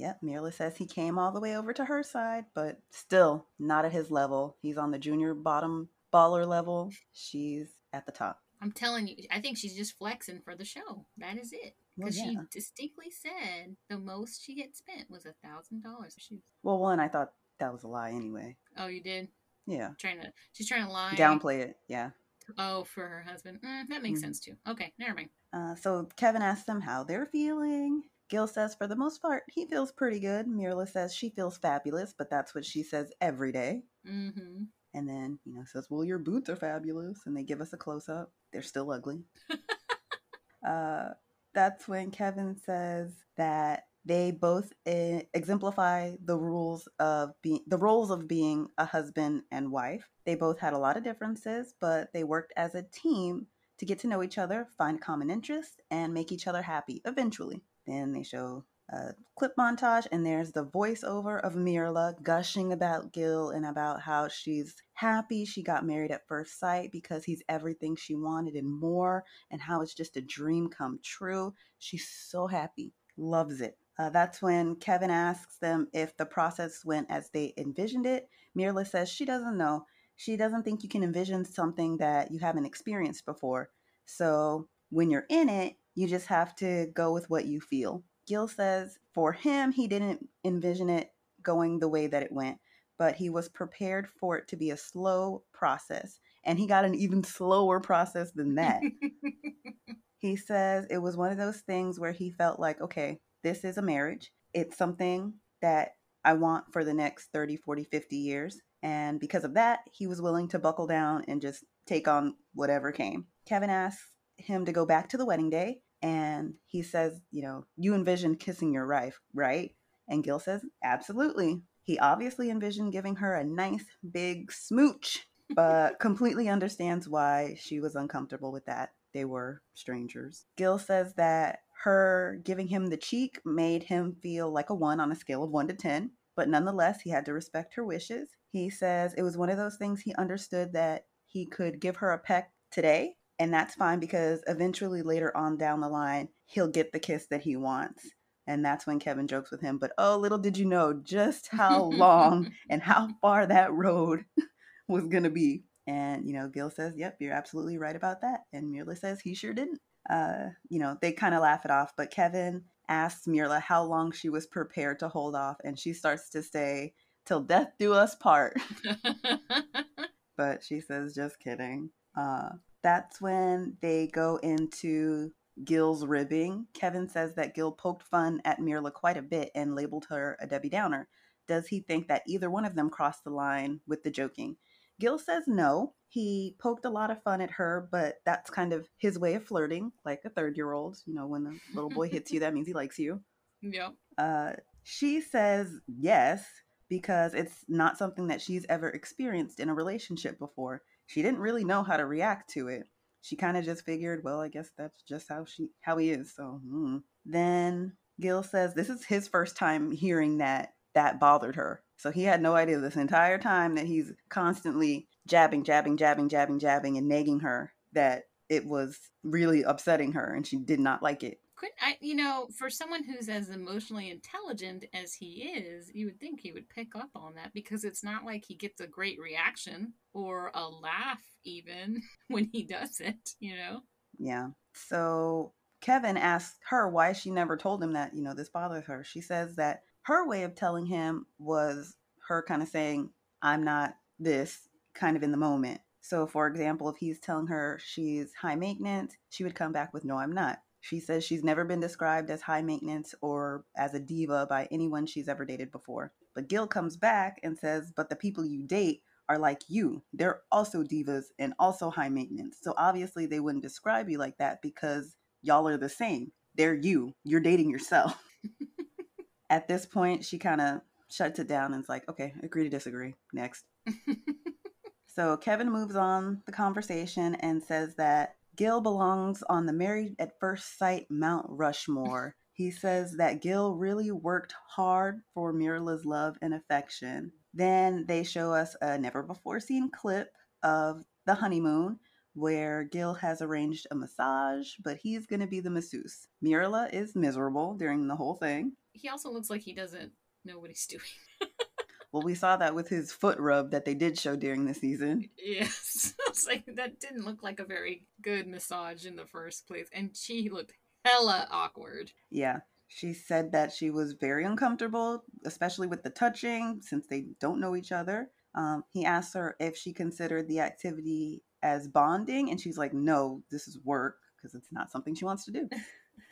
Yep, Mirla says he came all the way over to her side, but still not at his level. He's on the junior bottom baller level. She's at the top. I'm telling you, I think she's just flexing for the show. That is it. Well, Because she distinctly said the most she had spent was a thousand dollars. Well, one, I thought that was a lie anyway. oh, you did Yeah. trying to she's trying to lie. Downplay it. Yeah. Oh, for her husband. Mm, that makes Mhm. sense too. Okay, never mind. Uh, so Kevin asks them how they're feeling. Gil says for the most part, he feels pretty good. Mirla says she feels fabulous, but that's what she says every day. Mm-hmm. And then, you know, says, well, your boots are fabulous. And they give us a close up. They're still ugly. Uh, that's when Kevin says that they both uh, exemplify the rules of being the roles of being a husband and wife. They both had a lot of differences, but they worked as a team to get to know each other, find common interests, and make each other happy eventually. Then they show a clip montage, and there's the voiceover of Mirla gushing about Gil and about how she's happy she got married at first sight because he's everything she wanted and more, and how it's just a dream come true. She's so happy, loves it. Uh, that's when Kevin asks them if the process went as they envisioned it. Mirla says she doesn't know. She doesn't think you can envision something that you haven't experienced before. So when you're in it, you just have to go with what you feel. Gil says for him, he didn't envision it going the way that it went, but he was prepared for it to be a slow process. And he got an even slower process than that. he says it was one of those things where he felt like, okay, this is a marriage. It's something that I want for the next 30, 40, 50 years. And because of that, he was willing to buckle down and just take on whatever came. Kevin asks him to go back to the wedding day and he says, you know, you envisioned kissing your wife, right? And Gil says, absolutely. He obviously envisioned giving her a nice big smooch, but completely understands why she was uncomfortable with that. They were strangers. Gil says that her giving him the cheek made him feel like a one on a scale of one to 10, but nonetheless, he had to respect her wishes. He says it was one of those things he understood that he could give her a peck today and that's fine because eventually later on down the line, he'll get the kiss that he wants. And that's when Kevin jokes with him. But oh, little did you know just how long and how far that road was going to be. And, you know, Gil says, yep, you're absolutely right about that. And Mirla says he sure didn't. Uh, you know, they kind of laugh it off. But Kevin asks Mirla how long she was prepared to hold off. And she starts to say, till death do us part. but she says, just kidding. Uh, that's when they go into Gil's ribbing. Kevin says that Gil poked fun at Mirla quite a bit and labeled her a Debbie Downer. Does he think that either one of them crossed the line with the joking? Gil says no. He poked a lot of fun at her, but that's kind of his way of flirting, like a third year old. You know, when the little boy hits you, that means he likes you. Yeah. Uh, she says yes because it's not something that she's ever experienced in a relationship before she didn't really know how to react to it. She kind of just figured, well, I guess that's just how she how he is. So mm. then Gil says this is his first time hearing that that bothered her. So he had no idea this entire time that he's constantly jabbing, jabbing, jabbing, jabbing, jabbing, and nagging her that it was really upsetting her and she did not like it could I you know, for someone who's as emotionally intelligent as he is, you would think he would pick up on that because it's not like he gets a great reaction or a laugh even when he does it, you know? Yeah. So Kevin asks her why she never told him that, you know, this bothers her. She says that her way of telling him was her kind of saying, I'm not this kind of in the moment. So, for example, if he's telling her she's high maintenance, she would come back with, No, I'm not. She says she's never been described as high maintenance or as a diva by anyone she's ever dated before. But Gil comes back and says, But the people you date are like you. They're also divas and also high maintenance. So obviously they wouldn't describe you like that because y'all are the same. They're you. You're dating yourself. At this point, she kind of shuts it down and is like, okay, agree to disagree. Next. so Kevin moves on the conversation and says that Gil belongs on the Married at First Sight Mount Rushmore. he says that Gil really worked hard for Mirla's love and affection. Then they show us a never before seen clip of the honeymoon where Gil has arranged a massage, but he's going to be the masseuse. Mirla is miserable during the whole thing. He also looks like he doesn't know what he's doing. Well, we saw that with his foot rub that they did show during the season. Yes. it's like that didn't look like a very good massage in the first place. And she looked hella awkward. Yeah. She said that she was very uncomfortable, especially with the touching, since they don't know each other. Um, he asked her if she considered the activity as bonding, and she's like, no, this is work, because it's not something she wants to do.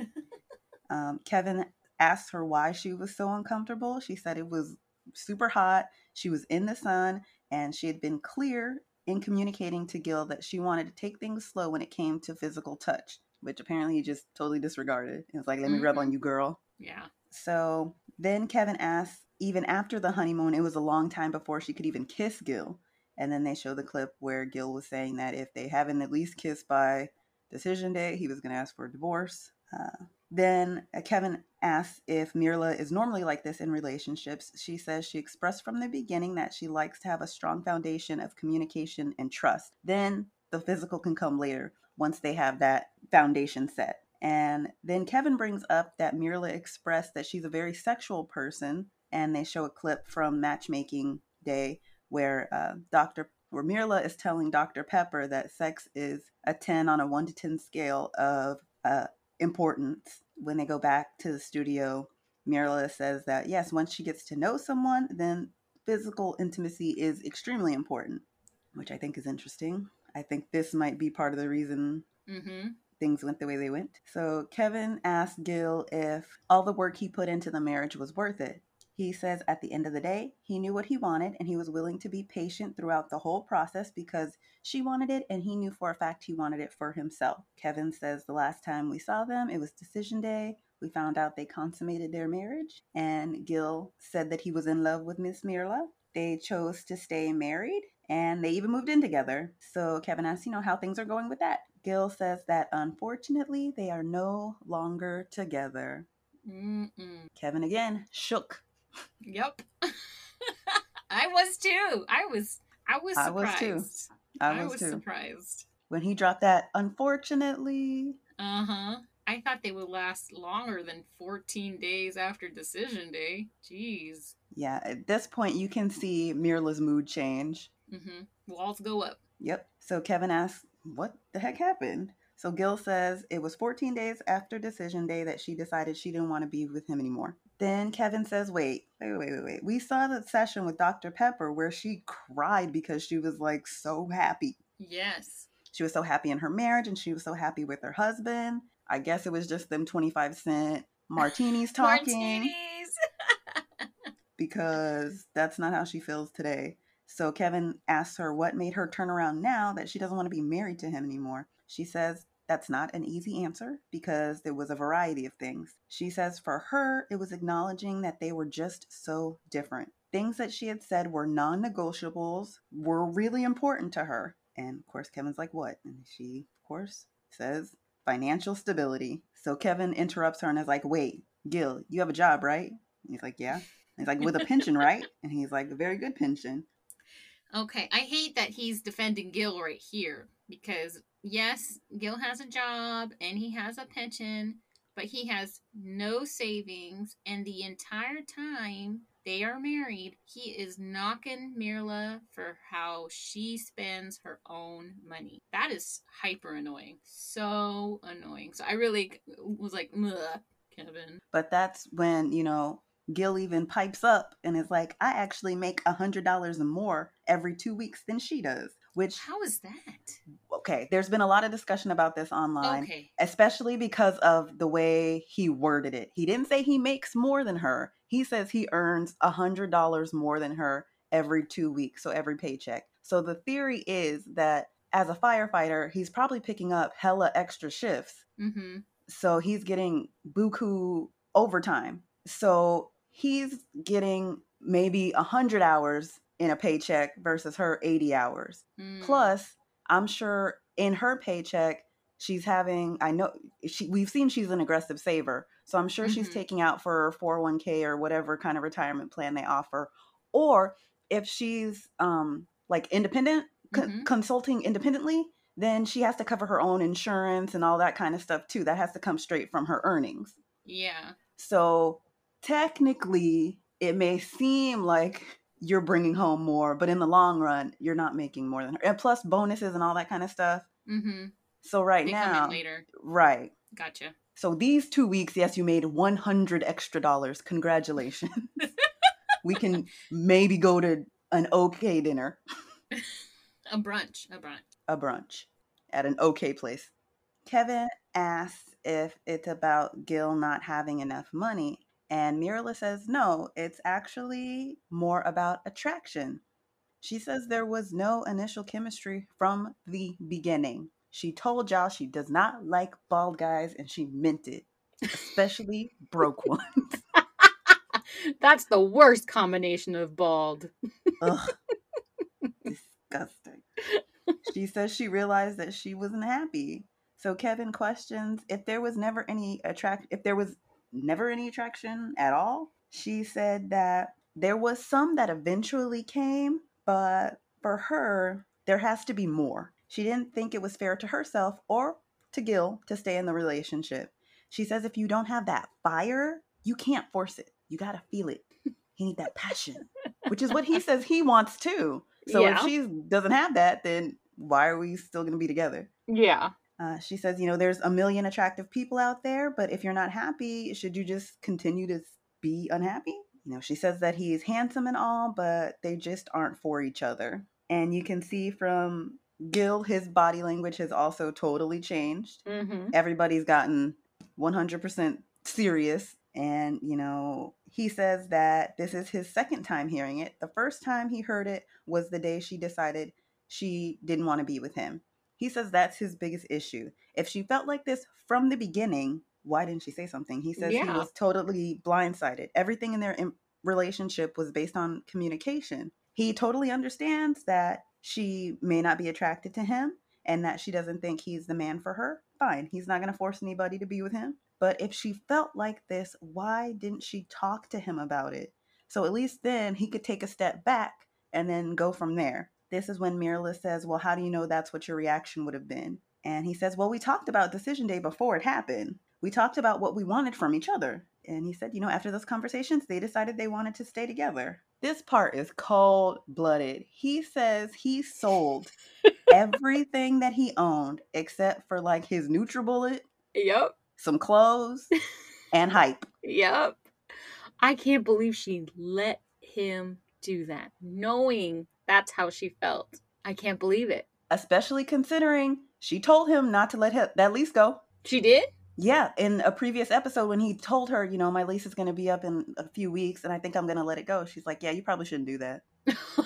um, Kevin asked her why she was so uncomfortable. She said it was super hot. She was in the sun and she had been clear in communicating to Gil that she wanted to take things slow when it came to physical touch. which apparently he just totally disregarded. It was like, let me rub Mhm. on you, girl. Yeah. So then Kevin asks, even after the honeymoon, it was a long time before she could even kiss Gil. And then they show the clip where Gil was saying that if they haven't at least kissed by decision day, he was going to ask for a divorce. Uh, then Kevin asks if Mirla is normally like this in relationships. She says she expressed from the beginning that she likes to have a strong foundation of communication and trust. Then the physical can come later once they have that foundation set. And then Kevin brings up that Mirla expressed that she's a very sexual person, and they show a clip from Matchmaking Day where uh, Dr. where Mirla is telling Dr. Pepper that sex is a 10 on a 1 to 10 scale of uh, importance. When they go back to the studio, Mirla says that yes, once she gets to know someone, then physical intimacy is extremely important, which I think is interesting. I think this might be part of the reason Mm-hmm. things went the way they went. So Kevin asked Gil if all the work he put into the marriage was worth it. He says at the end of the day, he knew what he wanted and he was willing to be patient throughout the whole process because she wanted it and he knew for a fact he wanted it for himself. Kevin says the last time we saw them, it was decision day. We found out they consummated their marriage and Gil said that he was in love with Miss Mirla. They chose to stay married and they even moved in together. So Kevin asks, you know, how things are going with that. Gil says that unfortunately they are no longer together. Mm-mm. Kevin again shook. Yep. I was too. I was. I was I was surprised. too. I was, too. surprised. When he dropped that, unfortunately, Uh huh. I thought they would last longer than 14 days after decision day. Jeez. yeah, at this point you can see Mirla's mood change. Mm-hmm. Walls go up. Yep. So Kevin asks, What the heck happened? So Gil says it was 14 days after decision day that she decided she didn't want to be with him anymore. Then Kevin says, Wait, wait, wait, wait, wait. We saw the session with Dr. Pepper where she cried because she was like so happy. Yes. She was so happy in her marriage and she was so happy with her husband. I guess it was just them 25 cent martinis talking Martinis. because that's not how she feels today. So Kevin asks her what made her turn around now that she doesn't want to be married to him anymore. She says that's not an easy answer because there was a variety of things. She says for her, it was acknowledging that they were just so different. Things that she had said were non negotiables were really important to her. And of course, Kevin's like, what? And she, of course, says financial stability. So Kevin interrupts her and is like, wait, Gil, you have a job, right? And he's like, yeah. And he's like, with a pension, right? And he's like, a very good pension. Okay, I hate that he's defending Gil right here because yes, Gil has a job and he has a pension, but he has no savings, and the entire time they are married, he is knocking Mirla for how she spends her own money. That is hyper annoying. So annoying. So I really was like, Kevin. But that's when, you know, Gil even pipes up and is like, I actually make a hundred dollars more every two weeks than she does. Which How is that? Okay, there's been a lot of discussion about this online. Okay. Especially because of the way he worded it. He didn't say he makes more than her. He says he earns a hundred dollars more than her every two weeks, so every paycheck. So the theory is that as a firefighter, he's probably picking up hella extra shifts Mm-hmm. so he's getting buku overtime. So he's getting maybe a 100 hours in a paycheck versus her 80 hours. Mm. Plus, I'm sure in her paycheck, she's having, I know, she, we've seen she's an aggressive saver. So I'm sure she's Mhm. taking out for her 401k or whatever kind of retirement plan they offer. Or if she's um, like independent, Mhm. consulting independently, then she has to cover her own insurance and all that kind of stuff too. That has to come straight from her earnings. Yeah. So technically, it may seem like you're bringing home more, but in the long run, you're not making more than her. And plus bonuses and all that kind of stuff. Mm-hmm. So right They now, later. right. Gotcha. So these two weeks, yes, you made 100 extra dollars. Congratulations. we can maybe go to an okay dinner, A brunch. A brunch. a brunch at an okay place. Kevin asks if it's about Gil not having enough money, and Mirla says no, it's actually more about attraction. She says there was no initial chemistry from the beginning. She told y'all she does not like bald guys and she meant it, especially broke ones. That's the worst combination of bald. Ugh. Disgusting. She says she realized that she wasn't happy. So Kevin questions if there was never any attract if there was never any attraction at all. She said that there was some that eventually came, but for her, there has to be more. She didn't think it was fair to herself or to Gil to stay in the relationship. She says if you don't have that fire, you can't force it. You got to feel it. You need that passion, which is what he says he wants too. So Yeah. if she doesn't have that, then why are we still going to be together? Yeah. Uh, she says, you know, there's a million attractive people out there, but if you're not happy, should you just continue to be unhappy? You know, she says that he's handsome and all, but they just aren't for each other. And you can see from Gil, his body language has also totally changed. Mm-hmm. Everybody's gotten 100% serious. And, you know, he says that this is his second time hearing it. The first time he heard it was the day she decided she didn't want to be with him. He says that's his biggest issue. If she felt like this from the beginning, why didn't she say something? He says he was totally blindsided. Everything in their relationship was based on communication. He totally understands that she may not be attracted to him and that she doesn't think he's the man for her. Fine, he's not going to force anybody to be with him. But if she felt like this, why didn't she talk to him about it? So at least then he could take a step back and then go from there. This is when Mirla says, Well, how do you know that's what your reaction would have been? And he says, Well, we talked about decision day before it happened. We talked about what we wanted from each other. And he said, You know, after those conversations, they decided they wanted to stay together. This part is cold blooded. He says he sold everything that he owned except for like his NutriBullet, Yep. some clothes, and hype. Yep. I can't believe she let him do that, knowing that's how she felt. I can't believe it. Especially considering she told him not to let that lease go. She did? Yeah, in a previous episode when he told her, you know, my lease is going to be up in a few weeks and I think I'm going to let it go. She's like, yeah, you probably shouldn't do that.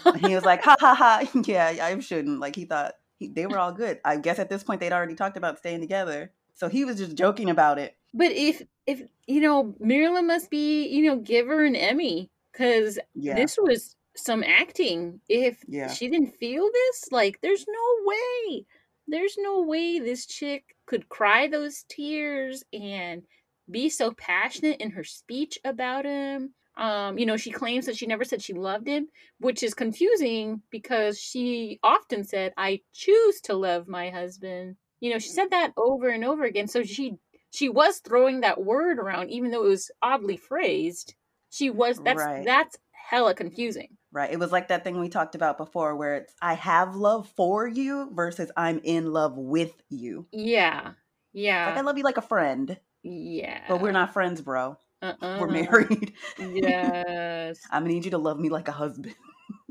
And he was like, ha ha ha, yeah, I shouldn't. Like he thought he, they were all good. I guess at this point they'd already talked about staying together. So he was just joking about it. but if if you know, Mirla must be, you know, give her an Emmy cuz Yeah. this was some acting. If Yeah. she didn't feel this, like there's no way. There's no way this chick could cry those tears and be so passionate in her speech about him. Um, you know, she claims that she never said she loved him, which is confusing because she often said, "I choose to love my husband." You know, she said that over and over again. So she she was throwing that word around, even though it was oddly phrased. She was that's Right. that's hella confusing. Right. It was like that thing we talked about before where it's I have love for you versus I'm in love with you. Yeah, yeah, Like I love you like a friend, yeah. but we're not friends, bro. Uh-uh. We're married. yes. I'm gonna need you to love me like a husband.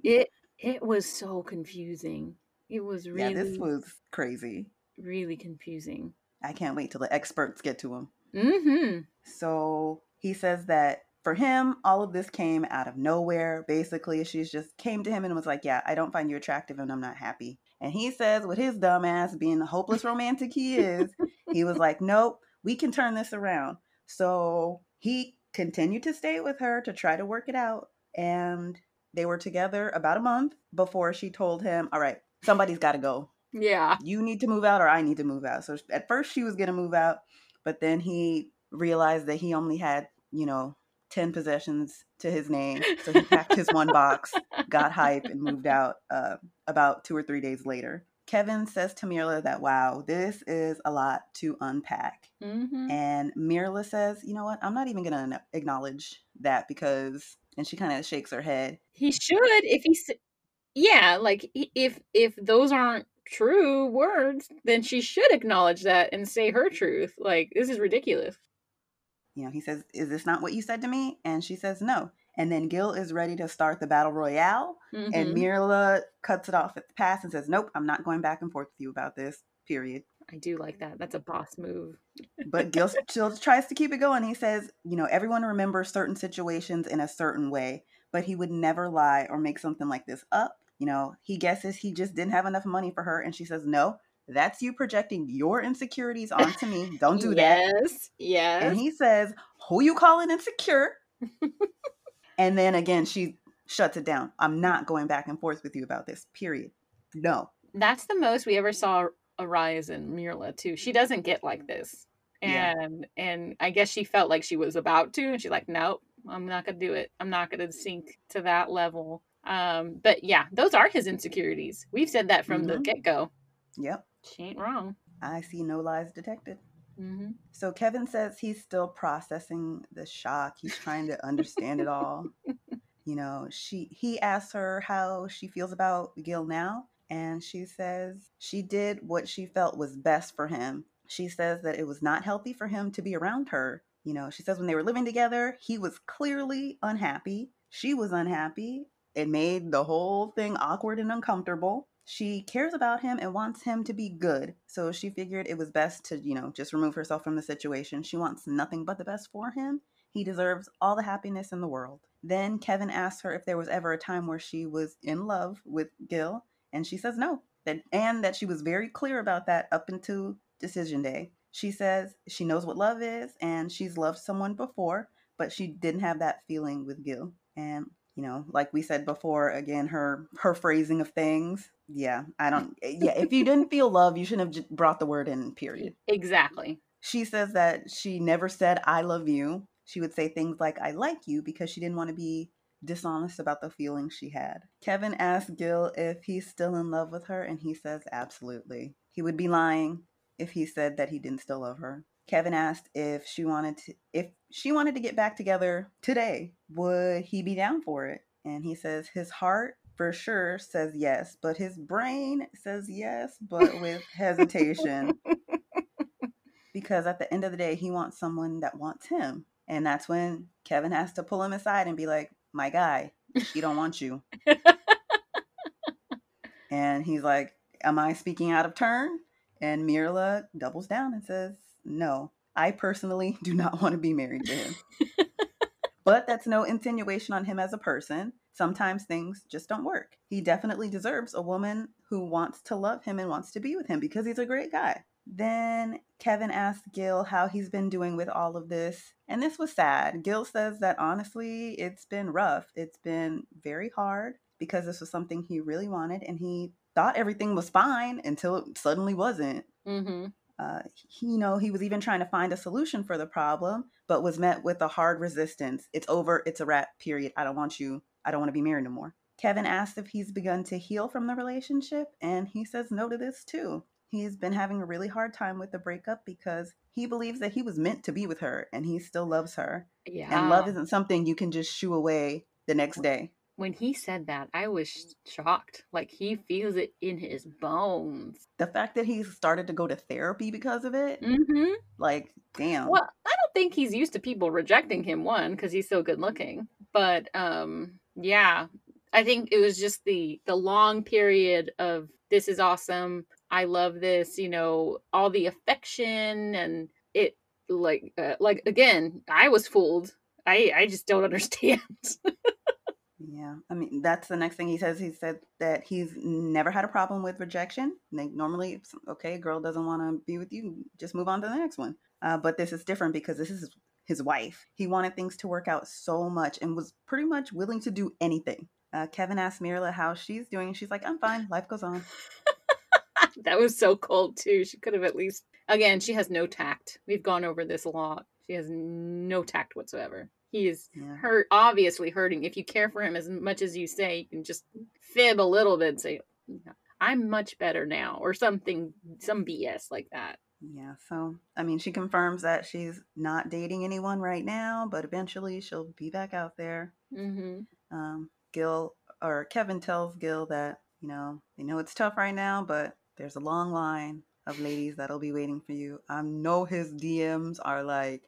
It it was so confusing. It was really Yeah, this was crazy. really confusing. I can't wait till the experts get to him. Mm-hmm. So he says that for him, all of this came out of nowhere. Basically, she just came to him and was like, Yeah, I don't find you attractive and I'm not happy. And he says, with his dumb ass being the hopeless romantic he is, he was like, Nope, we can turn this around. So he continued to stay with her to try to work it out. And they were together about a month before she told him, All right, somebody's got to go Yeah. you need to move out or I need to move out. So at first she was going to move out, but then he realized that he only had, you know, 10 possessions to his name. So he packed his one box, got hype, and moved out uh, about two or three days later. Kevin says to Mirla that, wow, this is a lot to unpack. Mm-hmm. And Mirla says, you know what? I'm not even going to acknowledge that because, and she kind of shakes her head. He should if he s- yeah, like if if those aren't true words, then she should acknowledge that and say her truth. Like this is ridiculous. You know, he says, Is this not what you said to me? And she says, No. And then Gil is ready to start the battle royale. And Mhm. Mirla cuts it off at the pass and says, Nope, I'm not going back and forth with you about this, period. I do like that. That's a boss move. But Gil still tries to keep it going. He says, You know, everyone remembers certain situations in a certain way, but he would never lie or make something like this up. You know, he guesses he just didn't have enough money for her. And she says, No, That's you projecting your insecurities onto me. Don't do yes, that. Yes. Yes. And he says, Who you calling insecure? and then again, she shuts it down. I'm not going back and forth with you about this. Period. No. That's the most we ever saw arise in Mirla too. She doesn't get like this. And yeah. and I guess she felt like she was about to, and she's like, Nope, I'm not gonna do it. I'm not gonna sink to that level. Um, but yeah, those are his insecurities. We've said that from mm-hmm. the get go. Yep. She ain't wrong. I see no lies detected. Mm-hmm. So Kevin says he's still processing the shock. He's trying to understand it all. You know, she he asks her how she feels about Gil now, and she says she did what she felt was best for him. She says that it was not healthy for him to be around her. You know, she says when they were living together, he was clearly unhappy. She was unhappy. It made the whole thing awkward and uncomfortable. She cares about him and wants him to be good. So she figured it was best to, you know, just remove herself from the situation. She wants nothing but the best for him. He deserves all the happiness in the world. Then Kevin asks her if there was ever a time where she was in love with Gil, and she says no. That and that she was very clear about that up until decision day. She says she knows what love is and she's loved someone before, but she didn't have that feeling with Gil. And you know, like we said before, again, her her phrasing of things. Yeah, I don't. Yeah, if you didn't feel love, you shouldn't have brought the word in. Period. Exactly. She says that she never said "I love you." She would say things like "I like you" because she didn't want to be dishonest about the feelings she had. Kevin asked Gil if he's still in love with her, and he says absolutely. He would be lying if he said that he didn't still love her. Kevin asked if she wanted to if she wanted to get back together today, would he be down for it? And he says his heart for sure says yes, but his brain says yes, but with hesitation. because at the end of the day, he wants someone that wants him. And that's when Kevin has to pull him aside and be like, "My guy, she don't want you." and he's like, "Am I speaking out of turn?" And Mirla doubles down and says, No, I personally do not want to be married to him. But that's no insinuation on him as a person. Sometimes things just don't work. He definitely deserves a woman who wants to love him and wants to be with him because he's a great guy. Then Kevin asked Gil how he's been doing with all of this. And this was sad. Gil says that honestly, it's been rough. It's been very hard because this was something he really wanted and he thought everything was fine until it suddenly wasn't. Mm-hmm. Uh, he, you know, he was even trying to find a solution for the problem, but was met with a hard resistance. It's over. It's a wrap. Period. I don't want you. I don't want to be married no more. Kevin asked if he's begun to heal from the relationship, and he says no to this too. He's been having a really hard time with the breakup because he believes that he was meant to be with her and he still loves her. Yeah. And love isn't something you can just shoo away the next day when he said that, I was shocked. Like he feels it in his bones. The fact that he started to go to therapy because of it, mm-hmm. like, damn. Well, think he's used to people rejecting him. One, because he's so good looking, but um, yeah, I think it was just the the long period of this is awesome. I love this. You know, all the affection and it like uh, like again, I was fooled. I I just don't understand. Yeah, I mean that's the next thing he says. He said that he's never had a problem with rejection. Like normally, okay, a girl doesn't want to be with you, just move on to the next one. Uh, but this is different because this is his wife. He wanted things to work out so much and was pretty much willing to do anything. Uh, Kevin asked Mirla how she's doing. She's like, "I'm fine. Life goes on." that was so cold too. She could have at least. Again, she has no tact. We've gone over this a lot. She has no tact whatsoever. He is yeah. hurt, obviously hurting. If you care for him as much as you say, you can just fib a little bit and say, I'm much better now, or something, some BS like that. Yeah, so I mean, she confirms that she's not dating anyone right now, but eventually she'll be back out there. Mm-hmm. Um, Gil or Kevin tells Gil that you know they know it's tough right now, but there's a long line of ladies that'll be waiting for you. I know his DMs are like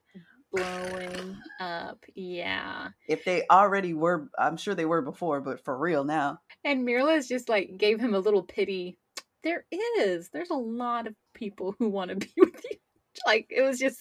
blowing up. Yeah. If they already were, I'm sure they were before, but for real now. And Mirla's just like gave him a little pity. There is. There's a lot of people who want to be with you. Like it was just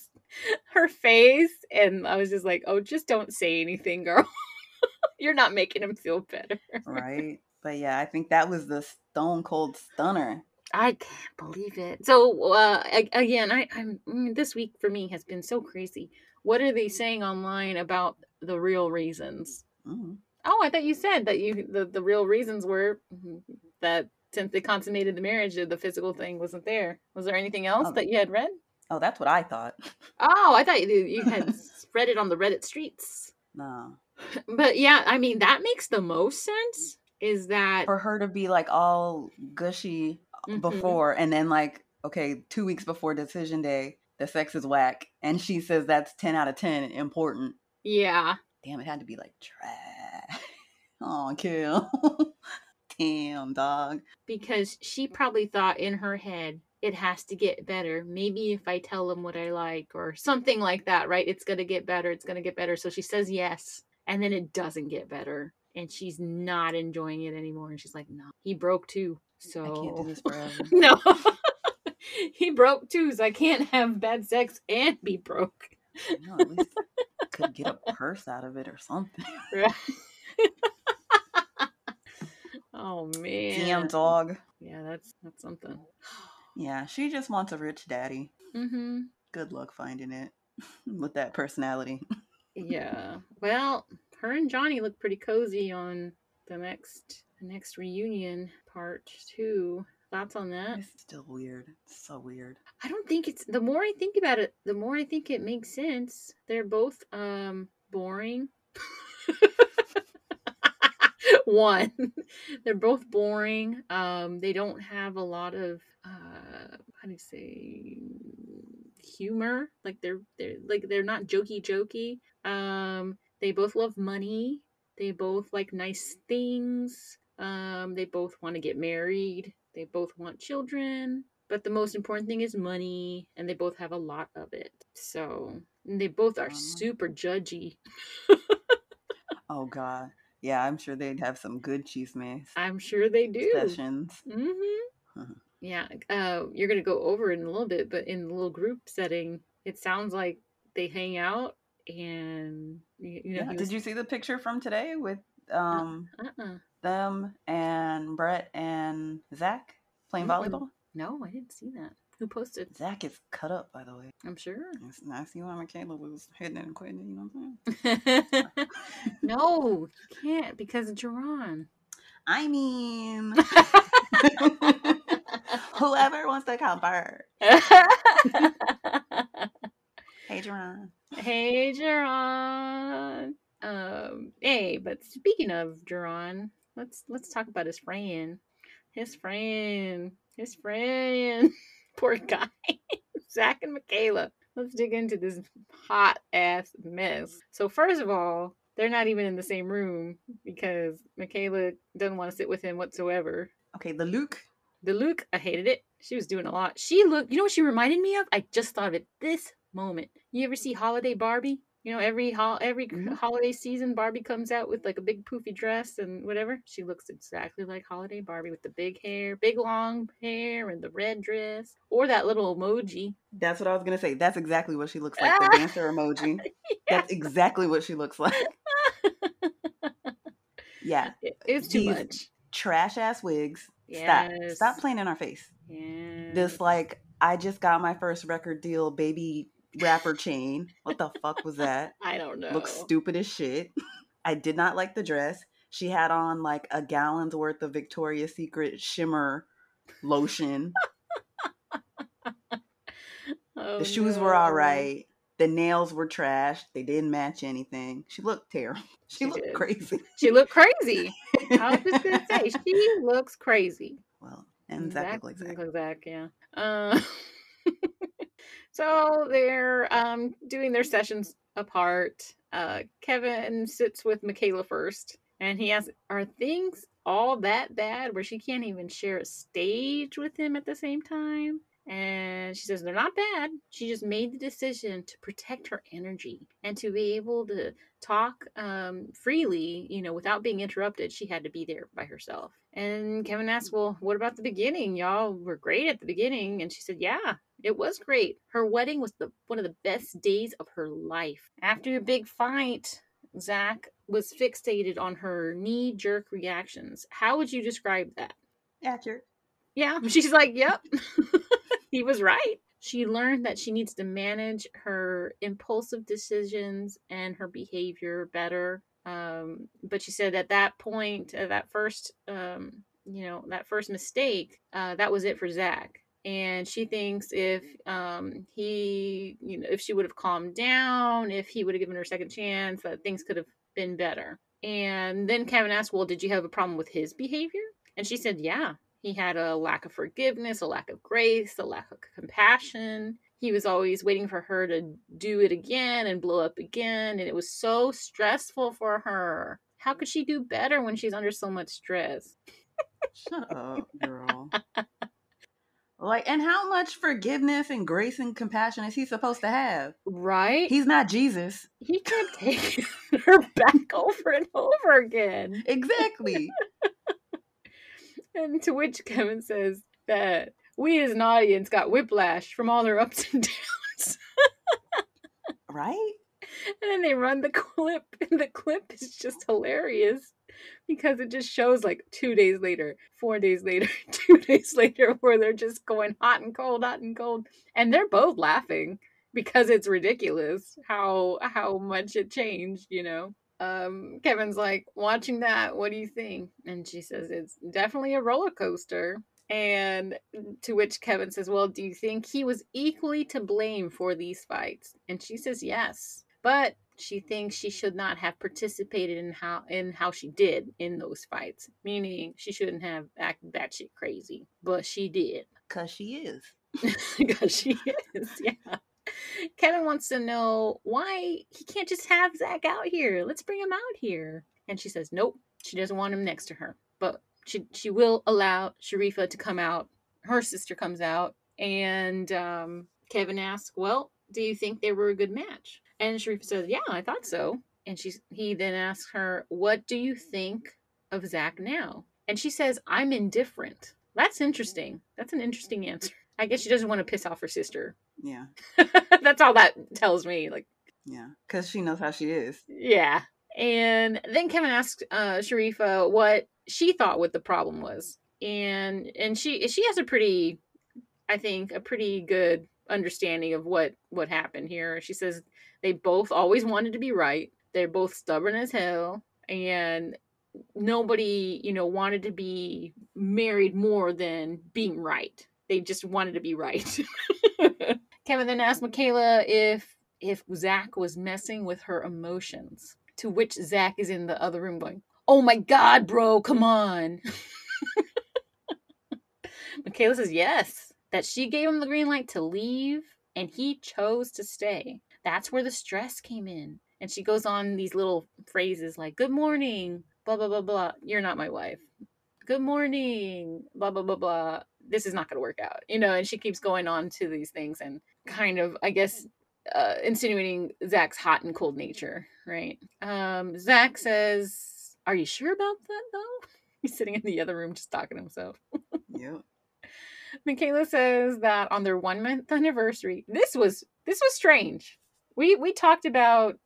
her face, and I was just like, "Oh, just don't say anything, girl. You're not making him feel better." right. But yeah, I think that was the stone cold stunner. I can't believe it. So uh, again, I, I'm mm, this week for me has been so crazy. What are they saying online about the real reasons? Mm-hmm. Oh, I thought you said that you the, the real reasons were mm-hmm, that since they consummated the marriage, the physical thing wasn't there. Was there anything else oh. that you had read? Oh, that's what I thought. Oh, I thought you, you had read it on the Reddit streets. No. But yeah, I mean that makes the most sense. Is that for her to be like all gushy mm-hmm. before, and then like okay, two weeks before decision day, the sex is whack, and she says that's ten out of ten important. Yeah. Damn, it had to be like trash. oh, kill. Damn, dog. Because she probably thought in her head, it has to get better. Maybe if I tell him what I like or something like that, right? It's going to get better. It's going to get better. So she says yes. And then it doesn't get better. And she's not enjoying it anymore. And she's like, no, he broke too. So I can't do this forever. no. he broke too. So I can't have bad sex and be broke. no, at least could get a purse out of it or something. Right. Oh man. Damn dog. Yeah, that's that's something. Yeah, she just wants a rich daddy. Mm-hmm. Good luck finding it with that personality. yeah. Well, her and Johnny look pretty cozy on the next the next reunion part two. Thoughts on that? It's still weird. It's so weird. I don't think it's the more I think about it, the more I think it makes sense. They're both um boring. One, they're both boring. Um, they don't have a lot of uh, how do you say humor? Like they're they're like they're not jokey jokey. Um, they both love money. They both like nice things. Um, they both want to get married. They both want children. But the most important thing is money, and they both have a lot of it. So they both are super judgy. oh God. Yeah, I'm sure they'd have some good chismes. I'm sure they do. Sessions. Mm-hmm. yeah, uh, you're gonna go over it in a little bit, but in the little group setting, it sounds like they hang out and you, know. Yeah. Was... Did you see the picture from today with um uh-uh. them and Brett and Zach playing mm-hmm. volleyball? No, I didn't see that. Who posted? Zach is cut up, by the way. I'm sure. It's I see why Michaela was hitting it and quitting it, you know what I'm saying? no, you can't because of Jerron. I mean, whoever wants to come first. hey, Jerron. Hey, Jerron. Um, hey, but speaking of Jerron, let's let's talk about his friend. His friend. His friend. Poor guy. Zach and Michaela. Let's dig into this hot ass mess. So, first of all, they're not even in the same room because Michaela doesn't want to sit with him whatsoever. Okay, the Luke. The Luke, I hated it. She was doing a lot. She looked, you know what she reminded me of? I just thought of it this moment. You ever see Holiday Barbie? You know, every ho- every mm-hmm. holiday season, Barbie comes out with like a big poofy dress and whatever. She looks exactly like Holiday Barbie with the big hair, big long hair, and the red dress, or that little emoji. That's what I was gonna say. That's exactly what she looks like. The dancer emoji. yeah. That's exactly what she looks like. yeah, it's too These much. Trash ass wigs. Yes. Stop. Stop playing in our face. Yes. This like I just got my first record deal, baby rapper chain. What the fuck was that? I don't know. Looks stupid as shit. I did not like the dress. She had on like a gallon's worth of Victoria's Secret shimmer lotion. oh, the shoes no. were all right. The nails were trash. They didn't match anything. She looked terrible. She, she looked did. crazy. She looked crazy. I was just gonna say she looks crazy. Well, and Zach, Zach, Zach. Zach yeah. Uh, so they're um, doing their sessions apart. Uh, Kevin sits with Michaela first, and he asks, "Are things all that bad where she can't even share a stage with him at the same time?" And she says they're not bad. She just made the decision to protect her energy and to be able to talk um, freely, you know, without being interrupted. She had to be there by herself. And Kevin asked, Well, what about the beginning? Y'all were great at the beginning. And she said, Yeah, it was great. Her wedding was the one of the best days of her life. After a big fight, Zach was fixated on her knee jerk reactions. How would you describe that? Accurate. Yeah, she's like, yep, he was right. She learned that she needs to manage her impulsive decisions and her behavior better. Um, but she said at that point, at that first, um, you know, that first mistake, uh, that was it for Zach. And she thinks if um, he, you know, if she would have calmed down, if he would have given her a second chance, that things could have been better. And then Kevin asked, Well, did you have a problem with his behavior? And she said, Yeah. He had a lack of forgiveness, a lack of grace, a lack of compassion. He was always waiting for her to do it again and blow up again. And it was so stressful for her. How could she do better when she's under so much stress? Shut up, girl. like, and how much forgiveness and grace and compassion is he supposed to have? Right? He's not Jesus. He can't take her back over and over again. Exactly. And to which Kevin says that we as an audience got whiplash from all their ups and downs. right? And then they run the clip, and the clip is just hilarious because it just shows like two days later, four days later, two days later, where they're just going hot and cold, hot and cold. And they're both laughing because it's ridiculous how how much it changed, you know um, Kevin's like, watching that, what do you think? And she says, it's definitely a roller coaster. And to which Kevin says, Well, do you think he was equally to blame for these fights? And she says, Yes. But she thinks she should not have participated in how in how she did in those fights. Meaning she shouldn't have acted batshit crazy. But she did. Cause she is. Because she is, yeah. Kevin wants to know why he can't just have Zach out here. Let's bring him out here. And she says, nope, she doesn't want him next to her. But she she will allow Sharifa to come out. Her sister comes out, and um, Kevin asks, "Well, do you think they were a good match?" And Sharifa says, "Yeah, I thought so." And she's he then asks her, "What do you think of Zach now?" And she says, "I'm indifferent." That's interesting. That's an interesting answer. I guess she doesn't want to piss off her sister. Yeah. That's all that tells me. Like, yeah, because she knows how she is. Yeah. And then Kevin asked uh, Sharifa what she thought what the problem was, and and she she has a pretty, I think, a pretty good understanding of what what happened here. She says they both always wanted to be right. They're both stubborn as hell, and nobody you know wanted to be married more than being right. They just wanted to be right. Kevin then asked Michaela if if Zach was messing with her emotions. To which Zach is in the other room going, Oh my god, bro, come on. Michaela says yes, that she gave him the green light to leave and he chose to stay. That's where the stress came in. And she goes on these little phrases like, Good morning, blah, blah, blah, blah. You're not my wife. Good morning, blah, blah, blah, blah. This is not going to work out. You know, and she keeps going on to these things and kind of, I guess, uh, insinuating Zach's hot and cold nature, right? Um, Zach says, Are you sure about that, though? He's sitting in the other room just talking to himself. Yep. Michaela says that on their one month anniversary, this was this was strange. We we talked about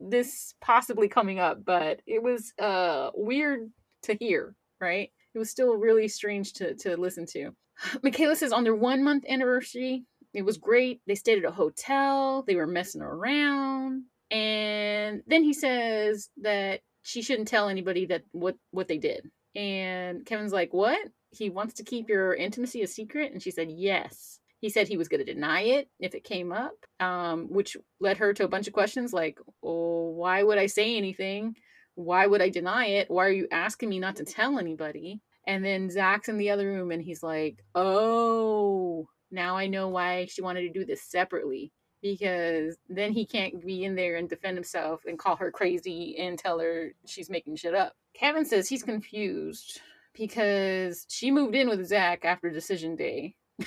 this possibly coming up, but it was uh weird to hear, right? It was still really strange to to listen to. Michaela says on their one month anniversary, it was great. They stayed at a hotel, they were messing around. And then he says that she shouldn't tell anybody that what what they did. And Kevin's like, "What? He wants to keep your intimacy a secret?" And she said, "Yes." He said he was going to deny it if it came up, um, which led her to a bunch of questions like, "Oh, why would I say anything? Why would I deny it? Why are you asking me not to tell anybody?" And then Zach's in the other room and he's like, "Oh, now I know why she wanted to do this separately." Because then he can't be in there and defend himself and call her crazy and tell her she's making shit up. Kevin says he's confused because she moved in with Zach after decision day.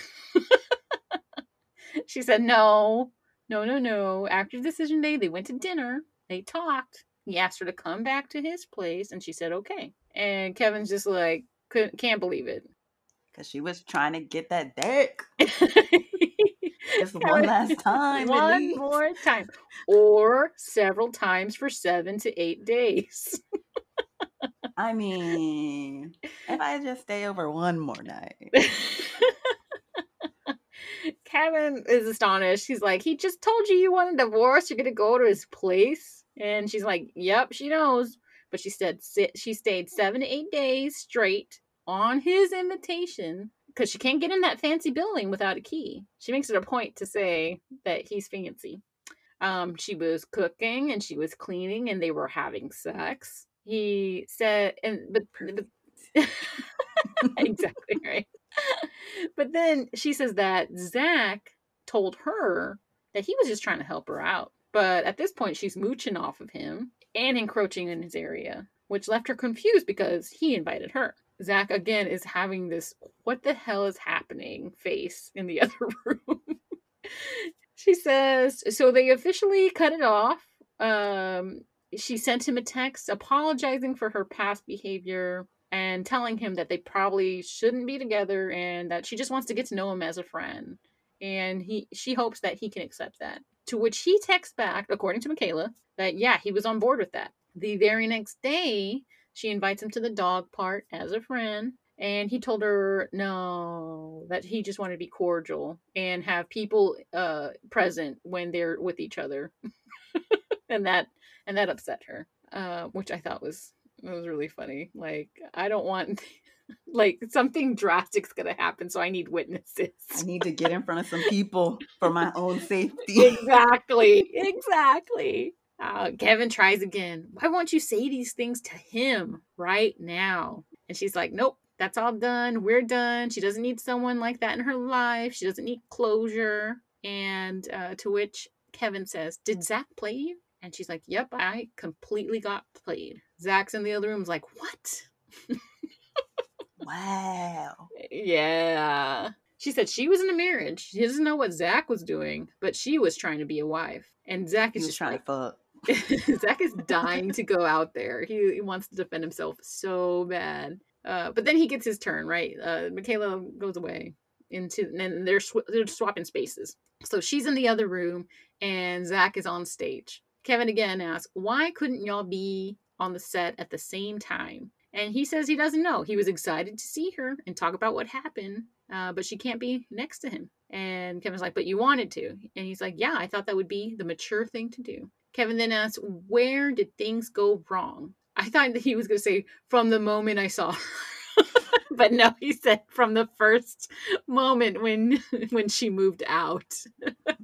she said, no, no, no, no. After decision day, they went to dinner, they talked. He asked her to come back to his place, and she said, okay. And Kevin's just like, can't believe it. Because she was trying to get that dick. Just one last time. One more time. Or several times for seven to eight days. I mean, if I just stay over one more night. Kevin is astonished. He's like, he just told you you want a divorce. You're gonna go to his place, and she's like, "Yep, she knows." But she said she stayed seven to eight days straight on his invitation because she can't get in that fancy building without a key. She makes it a point to say that he's fancy. Um, she was cooking and she was cleaning, and they were having sex. He said, and but, but exactly right. but then she says that Zach told her that he was just trying to help her out. But at this point, she's mooching off of him and encroaching in his area, which left her confused because he invited her. Zach again is having this what the hell is happening face in the other room. she says, so they officially cut it off. Um, she sent him a text apologizing for her past behavior and telling him that they probably shouldn't be together and that she just wants to get to know him as a friend. And he she hopes that he can accept that. To which he texts back according to michaela that yeah he was on board with that. The very next day she invites him to the dog park as a friend. And he told her no that he just wanted to be cordial and have people uh present when they're with each other and that and that upset her uh which i thought was it was really funny. Like, I don't want like something drastic's gonna happen, so I need witnesses. I need to get in front of some people for my own safety. exactly. Exactly. Uh, Kevin tries again. Why won't you say these things to him right now? And she's like, Nope, that's all done. We're done. She doesn't need someone like that in her life. She doesn't need closure. And uh, to which Kevin says, Did Zach play you? And she's like, Yep, I completely got played. Zach's in the other room is like, What? wow. Yeah. She said she was in a marriage. She doesn't know what Zach was doing, but she was trying to be a wife. And Zach is just trying like, to fuck. Zach is dying to go out there. He, he wants to defend himself so bad. Uh, but then he gets his turn, right? Uh, Michaela goes away into, and they're, sw- they're swapping spaces. So she's in the other room, and Zach is on stage. Kevin again asks, Why couldn't y'all be on the set at the same time? And he says he doesn't know. He was excited to see her and talk about what happened, uh, but she can't be next to him. And Kevin's like, But you wanted to. And he's like, Yeah, I thought that would be the mature thing to do. Kevin then asks, Where did things go wrong? I thought that he was going to say, From the moment I saw her. but no, he said from the first moment when when she moved out.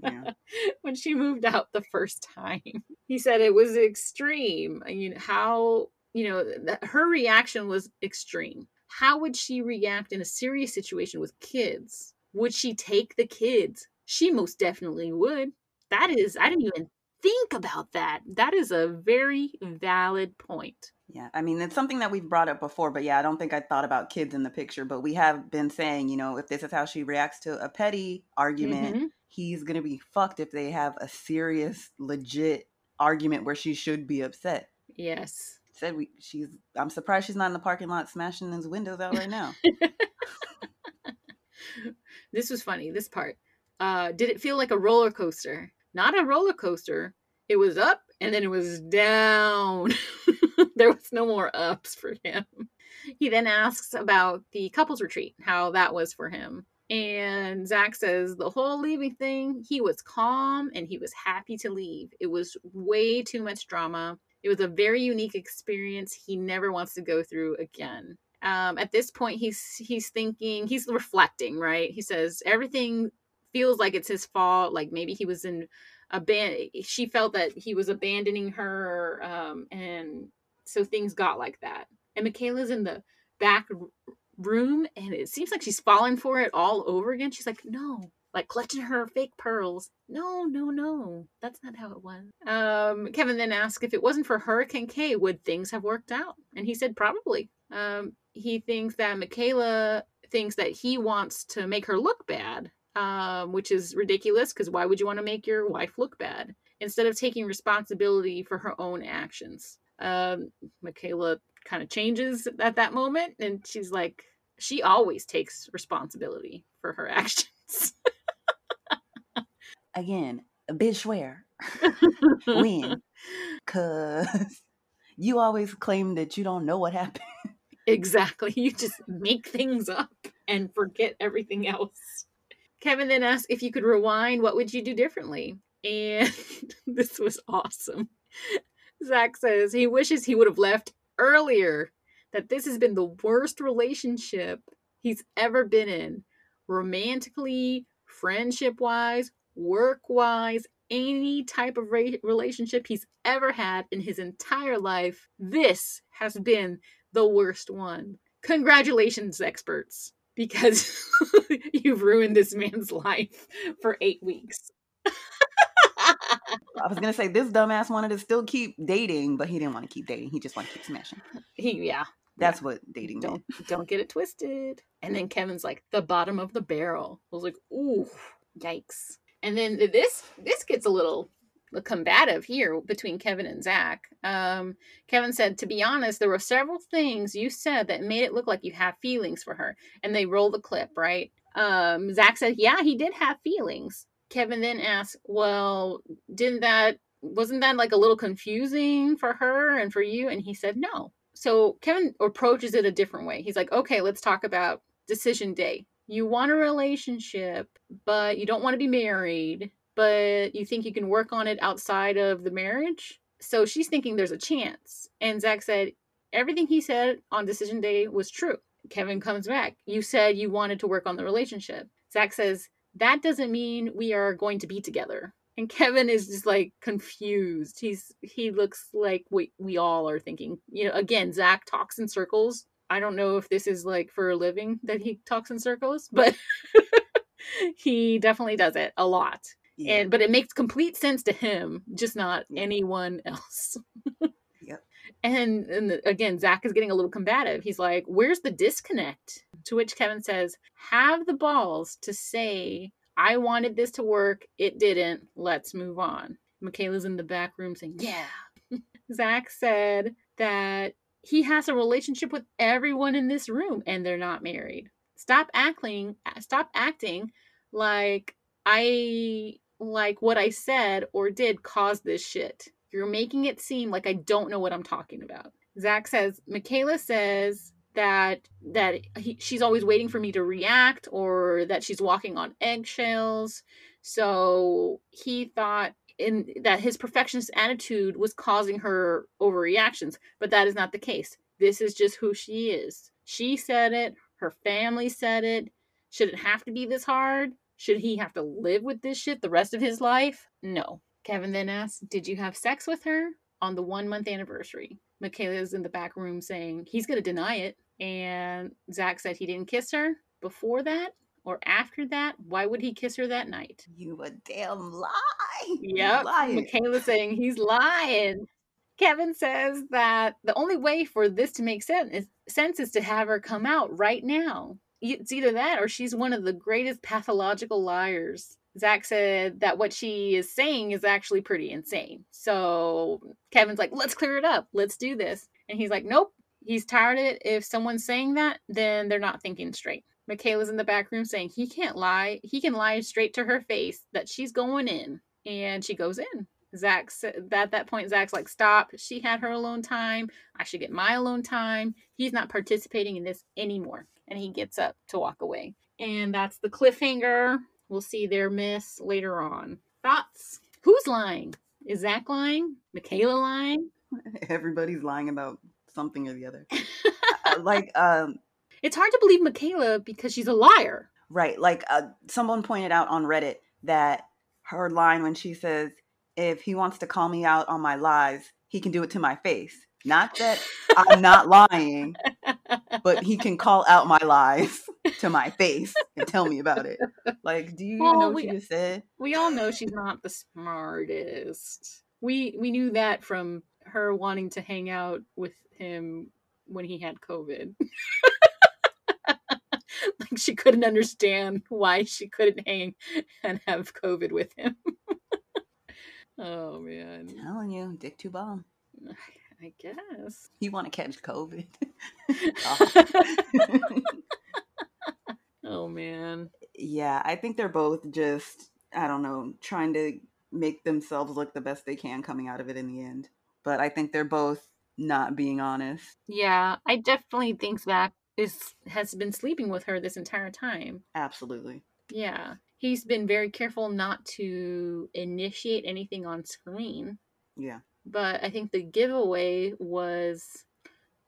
Yeah. when she moved out the first time. He said it was extreme. You know how, you know, that her reaction was extreme. How would she react in a serious situation with kids? Would she take the kids? She most definitely would. That is, I didn't even think about that. That is a very valid point. Yeah, I mean, it's something that we've brought up before, but yeah, I don't think I thought about kids in the picture. But we have been saying, you know, if this is how she reacts to a petty argument, mm-hmm. he's going to be fucked if they have a serious, legit argument where she should be upset. Yes. Said we, she's, I'm surprised she's not in the parking lot smashing his windows out right now. this was funny, this part. Uh, did it feel like a roller coaster? Not a roller coaster. It was up and then it was down. there was no more ups for him. He then asks about the couples retreat, how that was for him. And Zach says the whole leaving thing, he was calm and he was happy to leave. It was way too much drama. It was a very unique experience he never wants to go through again. Um, at this point, he's he's thinking, he's reflecting, right? He says everything feels like it's his fault. Like maybe he was in a band. She felt that he was abandoning her, um, and so things got like that. And Michaela's in the back room and it seems like she's falling for it all over again. She's like, no, like clutching her fake pearls. No, no, no. That's not how it was. Um, Kevin then asked if it wasn't for Hurricane K, would things have worked out? And he said probably. Um, he thinks that Michaela thinks that he wants to make her look bad, um, which is ridiculous because why would you want to make your wife look bad? Instead of taking responsibility for her own actions um, Michaela kind of changes at that moment, and she's like, she always takes responsibility for her actions. Again, a bitch swear when, cause You always claim that you don't know what happened. Exactly. You just make things up and forget everything else. Kevin then asked if you could rewind, what would you do differently? And this was awesome. Zach says he wishes he would have left earlier, that this has been the worst relationship he's ever been in, romantically, friendship wise, work wise, any type of re- relationship he's ever had in his entire life. This has been the worst one. Congratulations, experts, because you've ruined this man's life for eight weeks. I was gonna say this dumbass wanted to still keep dating, but he didn't want to keep dating. He just wanted to keep smashing. He, yeah, That's what dating don't meant. don't get it twisted. And then Kevin's like the bottom of the barrel. I was like, ooh, yikes. And then this this gets a little combative here between Kevin and Zach. Um, Kevin said, to be honest, there were several things you said that made it look like you have feelings for her. And they roll the clip, right? Um, Zach said, yeah, he did have feelings. Kevin then asked, well, didn't that wasn't that like a little confusing for her and for you? And he said, no. So Kevin approaches it a different way. He's like, okay, let's talk about decision day. You want a relationship, but you don't want to be married, but you think you can work on it outside of the marriage. So she's thinking there's a chance. And Zach said, everything he said on decision day was true. Kevin comes back. You said you wanted to work on the relationship. Zach says, that doesn't mean we are going to be together. And Kevin is just like confused. He's he looks like we we all are thinking. You know, again, Zach talks in circles. I don't know if this is like for a living that he talks in circles, but he definitely does it a lot. Yeah. And but it makes complete sense to him, just not anyone else. And, and again, Zach is getting a little combative. He's like, "Where's the disconnect?" To which Kevin says, "Have the balls to say I wanted this to work. It didn't. Let's move on." Michaela's in the back room saying, "Yeah." Zach said that he has a relationship with everyone in this room, and they're not married. Stop acting. Stop acting like I like what I said or did caused this shit. You're making it seem like I don't know what I'm talking about. Zach says, Michaela says that that he, she's always waiting for me to react or that she's walking on eggshells. So he thought in that his perfectionist attitude was causing her overreactions, but that is not the case. This is just who she is. She said it, her family said it. Should it have to be this hard? Should he have to live with this shit the rest of his life? No. Kevin then asks, Did you have sex with her on the one month anniversary? Michaela's in the back room saying he's going to deny it. And Zach said he didn't kiss her before that or after that. Why would he kiss her that night? You a damn lie. Yep. Michaela saying he's lying. Kevin says that the only way for this to make sense is, sense is to have her come out right now. It's either that or she's one of the greatest pathological liars. Zach said that what she is saying is actually pretty insane. So Kevin's like, let's clear it up. Let's do this. And he's like, nope. He's tired of it. If someone's saying that, then they're not thinking straight. Michaela's in the back room saying he can't lie. He can lie straight to her face that she's going in. And she goes in. Zach at that point, Zach's like, stop. She had her alone time. I should get my alone time. He's not participating in this anymore. And he gets up to walk away. And that's the cliffhanger. We'll see their miss later on. Thoughts? Who's lying? Is Zach lying? Michaela lying? Everybody's lying about something or the other. Uh, like, um, It's hard to believe Michaela because she's a liar. right. Like, uh, someone pointed out on Reddit that her line when she says, "If he wants to call me out on my lies, he can do it to my face." Not that I'm not lying, but he can call out my lies to my face and tell me about it. Like, do you Well, know what we- you just said? we all know she's not the smartest. We we knew that from her wanting to hang out with him when he had COVID. like she couldn't understand why she couldn't hang and have COVID with him. oh man. I'm telling you, dick too bomb. I guess. You want to catch COVID? Oh man. yeah, I think they're both just, I don't know, trying to make themselves look the best they can coming out of it in the end. But I think they're both not being honest. Yeah, I definitely think Zach is has been sleeping with her this entire time. Absolutely. Yeah. He's been very careful not to initiate anything on screen. Yeah. But I think the giveaway was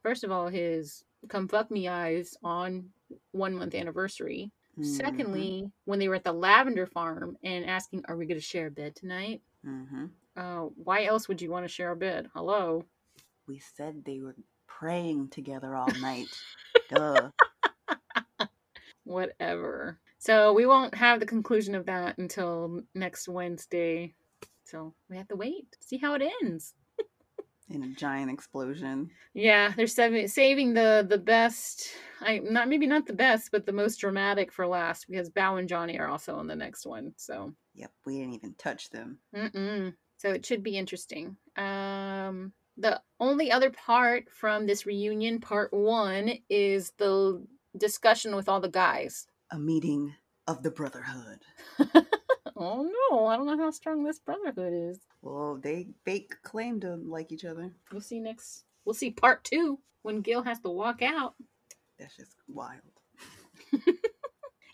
first of all his come fuck me eyes on one month anniversary. Mhm. Secondly, when they were at the lavender farm and asking, Are we gonna share a bed tonight? Mhm. Uh, why else would you want to share a bed? Hello. we said they were praying together all night. Duh. Whatever. So we won't have the conclusion of that until next Wednesday. So we have to wait, see how it ends. In a giant explosion. Yeah, they're saving saving the the best. I not maybe not the best, but the most dramatic for last because Bao and Johnny are also on the next one. So Yep, we didn't even touch them. Mm-mm. So it should be interesting. Um, the only other part from this reunion, part one, is the discussion with all the guys. A meeting of the Brotherhood. oh no, I don't know how strong this brotherhood is. Well, they fake claim to like each other. We'll see next. We'll see part two when Gil has to walk out. That's just wild.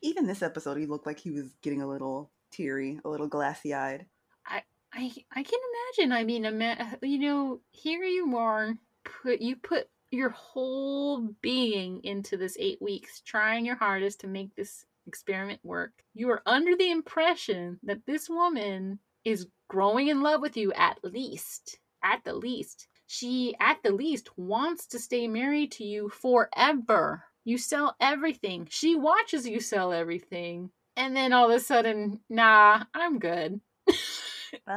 Even this episode, he looked like he was getting a little teary, a little glassy eyed. I I I can imagine. I mean, ima- you know, here you are, put you put your whole being into this eight weeks, trying your hardest to make this experiment work. You are under the impression that this woman is growing in love with you at least, at the least. She, at the least, wants to stay married to you forever. You sell everything. She watches you sell everything. And then all of a sudden, nah, I'm good.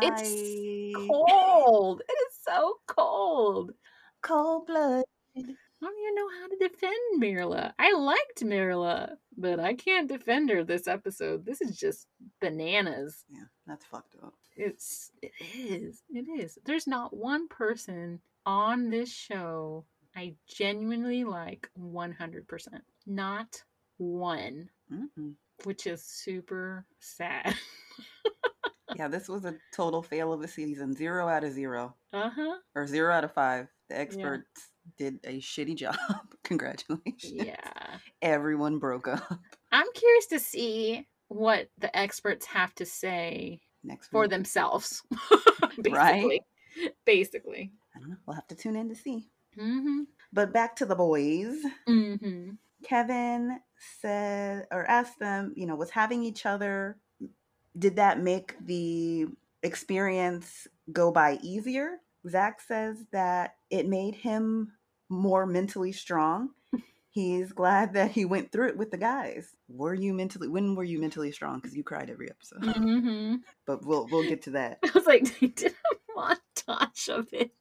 It's cold. It is so cold. cold blood. I don't even know how to defend Mirla. I liked Mirla, but I can't defend her this episode. This is just bananas. Yeah, that's fucked up. It's it is. It is. There's not one person on this show I genuinely like 100%. Not one, Mm-mm. which is super sad. Yeah, this was a total fail of a season. Zero out of zero. uh-huh. Or zero out of five. The experts did a shitty job. Congratulations. Yeah. Everyone broke up I'm curious to see what the experts have to say next for week. themselves. Basically. Right? Basically. I don't know. We'll have to tune in to see. Mm-hmm. But back to the boys. Mm-hmm. Kevin said or asked them, you know, was having each other did that make the experience go by easier? Zach says that it made him more mentally strong. He's glad that he went through it with the guys. Were you mentally when were you mentally strong? Because you cried every episode. Mm-hmm. But we'll we'll get to that. I was like, they did a montage of it.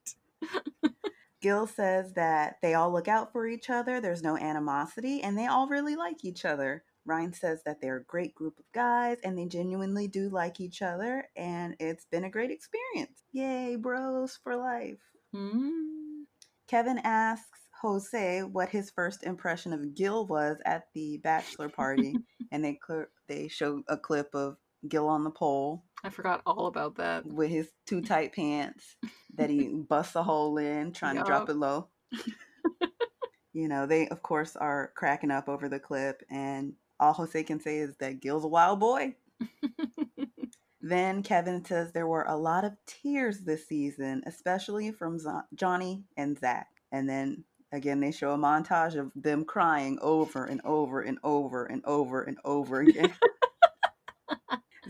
Gil says that they all look out for each other, there's no animosity, and they all really like each other. Ryan says that they're a great group of guys and they genuinely do like each other, and it's been a great experience. Yay, bros for life. Mm-hmm. Kevin asks Jose what his first impression of Gil was at the bachelor party, and they cl- they show a clip of Gil on the pole I forgot all about that. with his too tight pants that he busts a hole in, trying to drop it low. you know, they of course are cracking up over the clip, and all Jose can say is that Gil's a wild boy. Then Kevin says there were a lot of tears this season, especially from Zo- Johnny and Zach. And then again, they show a montage of them crying over and over and over and over and over again.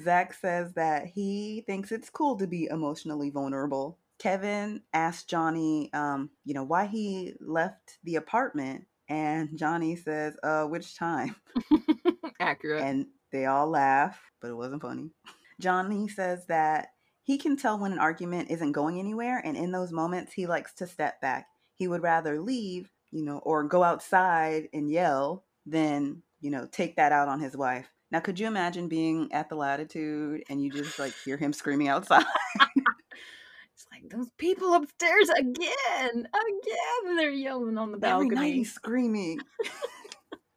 Zach says that he thinks it's cool to be emotionally vulnerable. Kevin asked Johnny, um, you know, why he left the apartment, and Johnny says, "Uh, which time?" Accurate. And they all laugh, but it wasn't funny. Johnny says that he can tell when an argument isn't going anywhere, and in those moments, he likes to step back. He would rather leave, you know, or go outside and yell than, you know, take that out on his wife. Now, could you imagine being at the latitude and you just like hear him screaming outside? it's like those people upstairs again, again. They're yelling on the Every balcony. night he's screaming.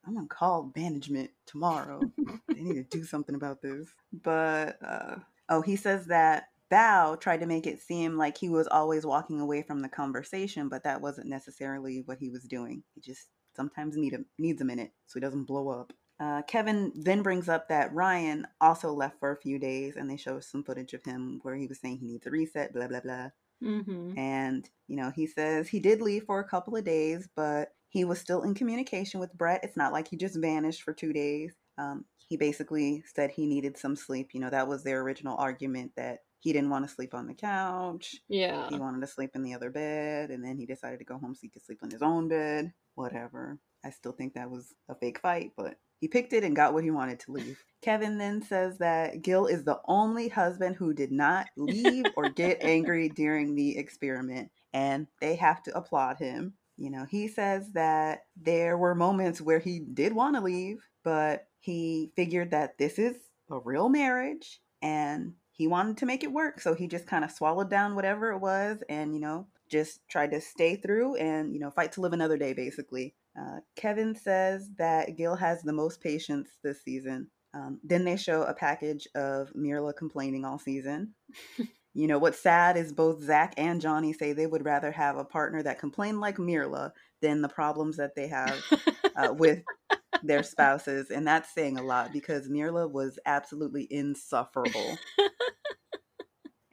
I'm gonna call management tomorrow. they need to do something about this. But uh, oh, he says that Bao tried to make it seem like he was always walking away from the conversation, but that wasn't necessarily what he was doing. He just sometimes need a, needs a minute so he doesn't blow up. Uh, Kevin then brings up that Ryan also left for a few days, and they show some footage of him where he was saying he needs a reset, blah, blah, blah. Mm-hmm. And, you know, he says he did leave for a couple of days, but he was still in communication with Brett. It's not like he just vanished for two days. Um, he basically said he needed some sleep. You know, that was their original argument that he didn't want to sleep on the couch. Yeah. He wanted to sleep in the other bed, and then he decided to go home so he could sleep in his own bed. Whatever. I still think that was a fake fight, but he picked it and got what he wanted to leave. Kevin then says that Gil is the only husband who did not leave or get angry during the experiment, and they have to applaud him. You know, he says that there were moments where he did want to leave, but he figured that this is a real marriage and he wanted to make it work. So he just kind of swallowed down whatever it was and, you know, just tried to stay through and, you know, fight to live another day, basically. Uh, Kevin says that Gil has the most patience this season. Um, then they show a package of Mirla complaining all season. you know, what's sad is both Zach and Johnny say they would rather have a partner that complained like Mirla than the problems that they have uh, with their spouses. And that's saying a lot because Mirla was absolutely insufferable.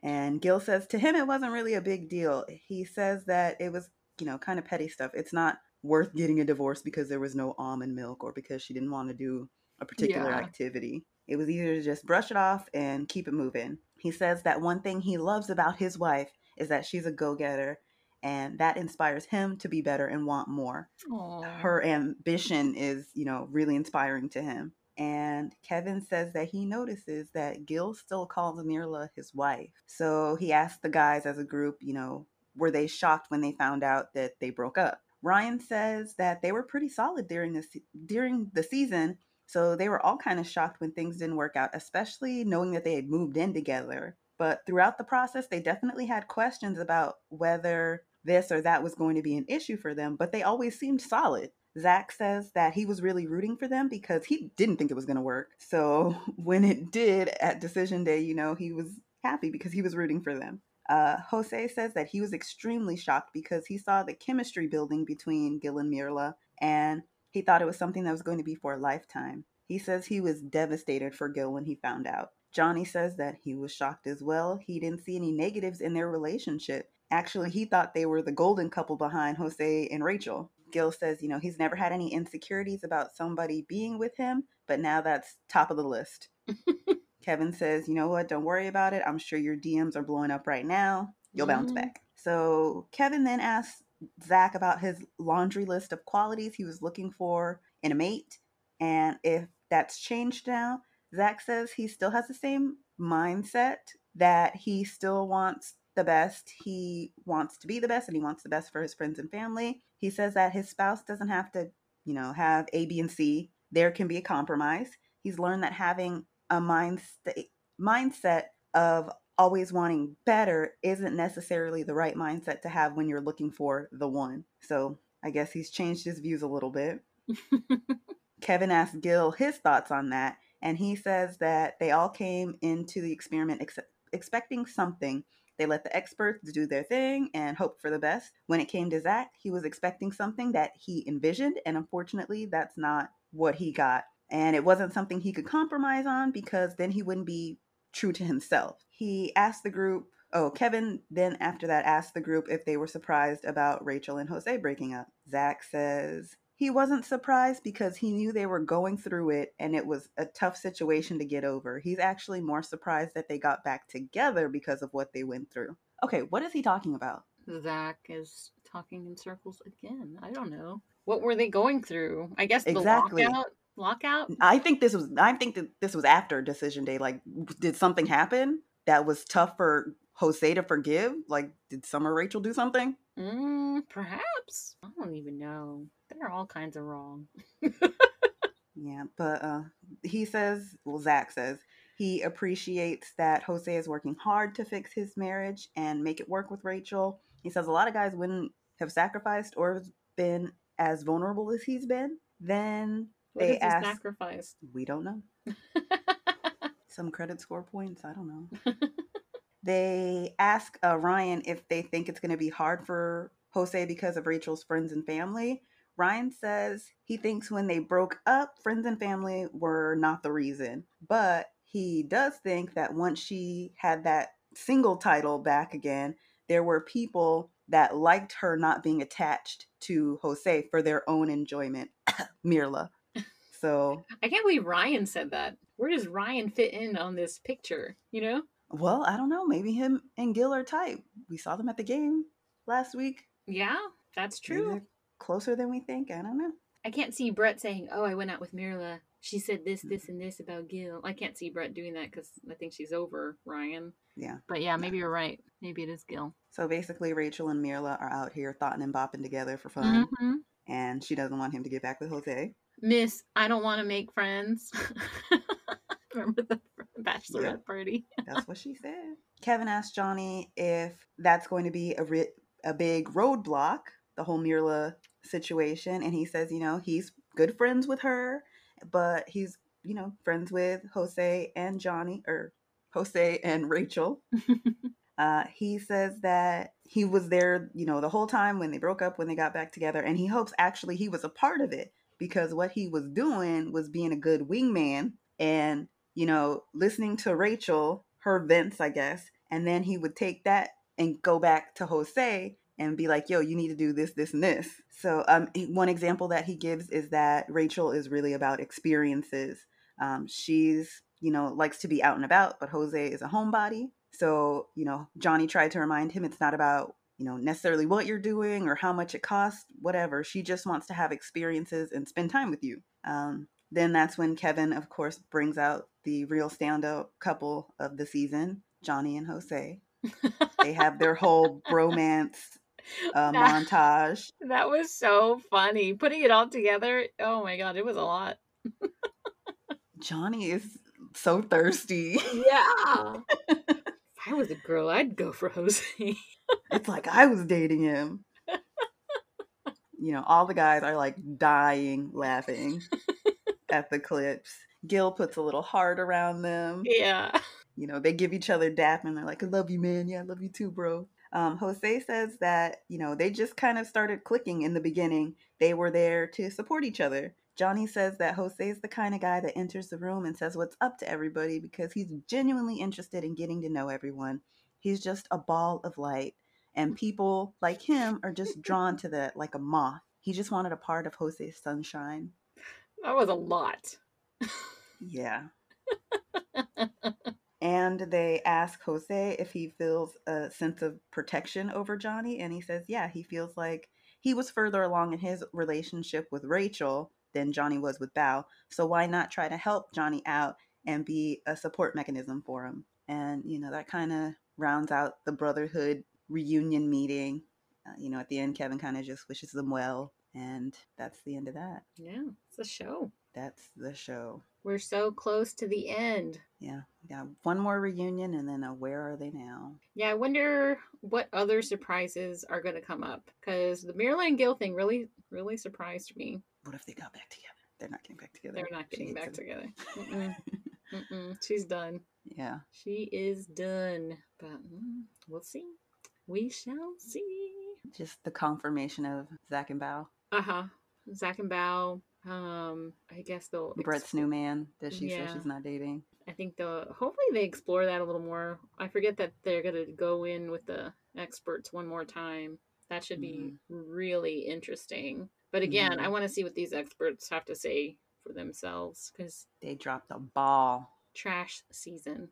and Gil says to him it wasn't really a big deal. He says that it was, you know, kind of petty stuff. It's not worth getting a divorce because there was no almond milk or because she didn't want to do a particular Yeah. activity. It was either to just brush it off and keep it moving. He says that one thing he loves about his wife is that she's a go getter and that inspires him to be better and want more. Aw. Her ambition is, you know, really inspiring to him. And Kevin says that he notices that Gil still calls Mirla his wife. So he asked the guys as a group, you know, were they shocked when they found out that they broke up? Ryan says that they were pretty solid during this during the season, so they were all kind of shocked when things didn't work out, especially knowing that they had moved in together. But throughout the process, they definitely had questions about whether this or that was going to be an issue for them, but they always seemed solid. Zach says that he was really rooting for them because he didn't think it was going to work. So when it did at decision day, you know, he was happy because he was rooting for them. Uh, Jose says that he was extremely shocked because he saw the chemistry building between Gil and Mirla, and he thought it was something that was going to be for a lifetime. He says he was devastated for Gil when he found out. Johnny says that he was shocked as well. He didn't see any negatives in their relationship. Actually, he thought they were the golden couple behind Jose and Rachel. Gil says, you know, he's never had any insecurities about somebody being with him, but now that's top of the list. Kevin says, you know what, don't worry about it. I'm sure your DMs are blowing up right now. You'll bounce Mhm. back. So Kevin then asks Zach about his laundry list of qualities he was looking for in a mate and if that's changed now. Zach says he still has the same mindset that he still wants the best. He wants to be the best and he wants the best for his friends and family. He says that his spouse doesn't have to, you know, have A, B, and C. There can be a compromise. He's learned that having a mindset mindset of always wanting better isn't necessarily the right mindset to have when you're looking for the one. So I guess he's changed his views a little bit. Kevin asked Gil his thoughts on that, and he says that they all came into the experiment ex- expecting something. They let the experts do their thing and hoped for the best. When it came to Zach, he was expecting something that he envisioned, and unfortunately, that's not what he got. And it wasn't something he could compromise on because then he wouldn't be true to himself. He asked the group, oh, Kevin then after that asked the group if they were surprised about Rachel and Jose breaking up. Zach says he wasn't surprised because he knew they were going through it and it was a tough situation to get over. He's actually more surprised that they got back together because of what they went through. Okay, what is he talking about? Zach is talking in circles again. I don't know. What were they going through? I guess the Exactly. lockout. Lockout. I think this was I think that this was after decision day. Like did something happen that was tough for Jose to forgive? Like did Summer Rachel do something? Mm, perhaps. I don't even know. They're all kinds of wrong. Yeah, but uh, he says, well, Zach says he appreciates that Jose is working hard to fix his marriage and make it work with Rachel. He says a lot of guys wouldn't have sacrificed or been as vulnerable as he's been. Then What They asked- sacrificed? we don't know. Some credit score points, I don't know. they ask uh, Ryan if they think it's going to be hard for Jose because of Rachel's friends and family. Ryan says he thinks when they broke up, friends and family were not the reason, but he does think that once she had that single title back again, there were people that liked her not being attached to Jose for their own enjoyment. Mirla. So I can't believe Ryan said that. Where does Ryan fit in on this picture? You know? Well, I don't know. Maybe him and Gil are tight. We saw them at the game last week. Yeah, that's true. closer than we think. I don't know. I can't see Brett saying, "Oh, I went out with Mirla. She said this, this, and this about Gil." I can't see Brett doing that because I think she's over Ryan. Yeah. But yeah, maybe you're right. Maybe it is Gil. So basically, Rachel and Mirla are out here thoughting and bopping together for fun, Mm-hmm. and she doesn't want him to get back with Jose. Miss, I don't want to make friends. Remember the bachelorette Yeah. party? That's what she said. Kevin asked Johnny if that's going to be a ri- a big roadblock, the whole Mirla situation, and he says, you know, he's good friends with her, but he's you know friends with Jose and Johnny or Jose and Rachel. Uh, he says that he was there, you know, the whole time when they broke up, when they got back together, and he hopes actually he was a part of it because what he was doing was being a good wingman and, you know, listening to Rachel, her vents, I guess, and then he would take that and go back to Jose and be like, yo, you need to do this, this, and this. So, um, one example that he gives is that Rachel is really about experiences. Um, she's, you know, likes to be out and about, but Jose is a homebody. So, you know, Johnny tried to remind him it's not about, you know, necessarily what you're doing or how much it costs, whatever. She just wants to have experiences and spend time with you. Um, then that's when Kevin, of course, brings out the real standout couple of the season, Johnny and Jose. They have their whole bromance uh, That- montage. That was so funny. Putting it all together, oh my god, it was a lot. Johnny is so thirsty. Yeah. if I was a girl, I'd go for Jose. It's like I was dating him. You know, all the guys are like dying laughing at the clips. Gil puts a little heart around them. yeah. You know, they give each other dap and they're like, I love you, man. Yeah, I love you too, bro. Um, Jose says that, you know, they just kind of started clicking in the beginning. They were there to support each other. Johnny says that Jose is the kind of guy that enters the room and says what's up to everybody because he's genuinely interested in getting to know everyone. He's just a ball of light. And people like him are just drawn to that like a moth. He just wanted a part of Jose's sunshine. That was a lot. Yeah. and they ask Jose if he feels a sense of protection over Johnny. And he says, yeah, he feels like he was further along in his relationship with Rachel than Johnny was with Bao. So why not try to help Johnny out and be a support mechanism for him? And, you know, that kind of rounds out the Brotherhood reunion meeting. Uh, you know, at the end, Kevin kind of just wishes them well. And that's the end of that. Yeah, it's a show. That's the show. We're so close to the end. Yeah, yeah. One more reunion, and then a where are they now? Yeah, I wonder what other surprises are going to come up because the Marilyn Gil thing really, really surprised me. What if they got back together? They're not getting back together. They're not getting back together. Mm-mm. Mm-mm. She's done. Yeah, She is done. But mm, we'll see. We shall see. just the confirmation of Zach and Bao. Uh huh. Zach and Bao. Um, I guess they'll. Brett's new man that she Yeah. says she's not dating. I think they'll. Hopefully, they explore that a little more. I forget that they're gonna go in with the experts one more time. That should be really interesting. But again, Mhm. I want to see what these experts have to say for themselves because They dropped a ball. trash season.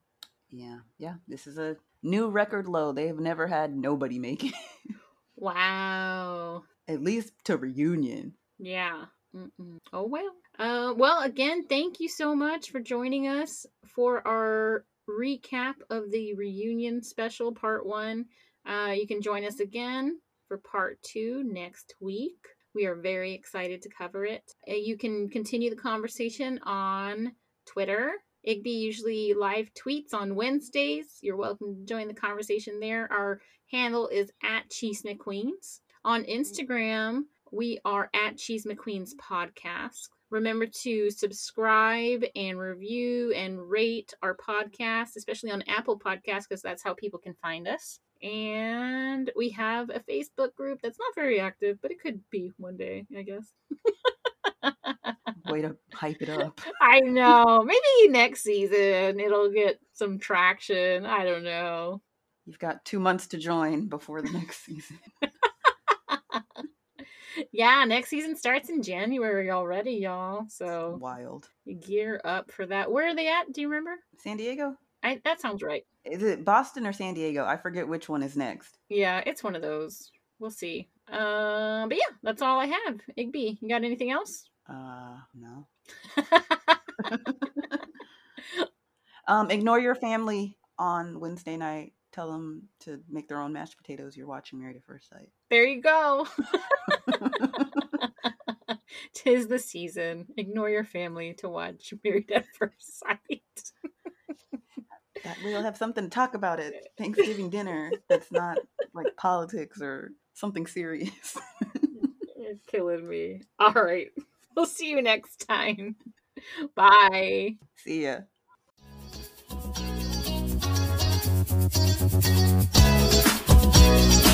Yeah, yeah. This is a new record low. They have never had nobody make it, Wow. at least to reunion. Yeah. Mm-mm. Oh well. Uh, well, again, thank you so much for joining us for our recap of the reunion special part one. Uh, you can join us again for part two next week. We are very excited to cover it. Uh, you can continue the conversation on Twitter. Igby usually live tweets on Wednesdays. You're welcome to join the conversation there. Our handle is at Cheese McQueens. On Instagram, we are at Cheese McQueen's podcast. Remember to subscribe and review and rate our podcast, especially on Apple Podcasts, because that's how people can find us. And we have a Facebook group that's not very active, but it could be one day, I guess. Way to hype it up. I know. Maybe next season it'll get some traction. I don't know. You've got two months to join before the next season. yeah, next season starts in January already, y'all. So Wild. gear up for that. Where are they at? Do you remember? San Diego? I, that sounds right. Is it Boston or San Diego? I forget which one is next. Yeah, it's one of those. We'll see. Um, but yeah, that's all I have. Igby, you got anything else? Uh, no. Um, ignore your family on Wednesday night. Tell them to make their own mashed potatoes. You're watching Married at First Sight. There you go. Tis the season. Ignore your family to watch Married at First Sight. That you'll have something to talk about at Thanksgiving dinner. That's not like politics or something serious. You're killing me. All right. We'll see you next time. Bye. See ya. Thank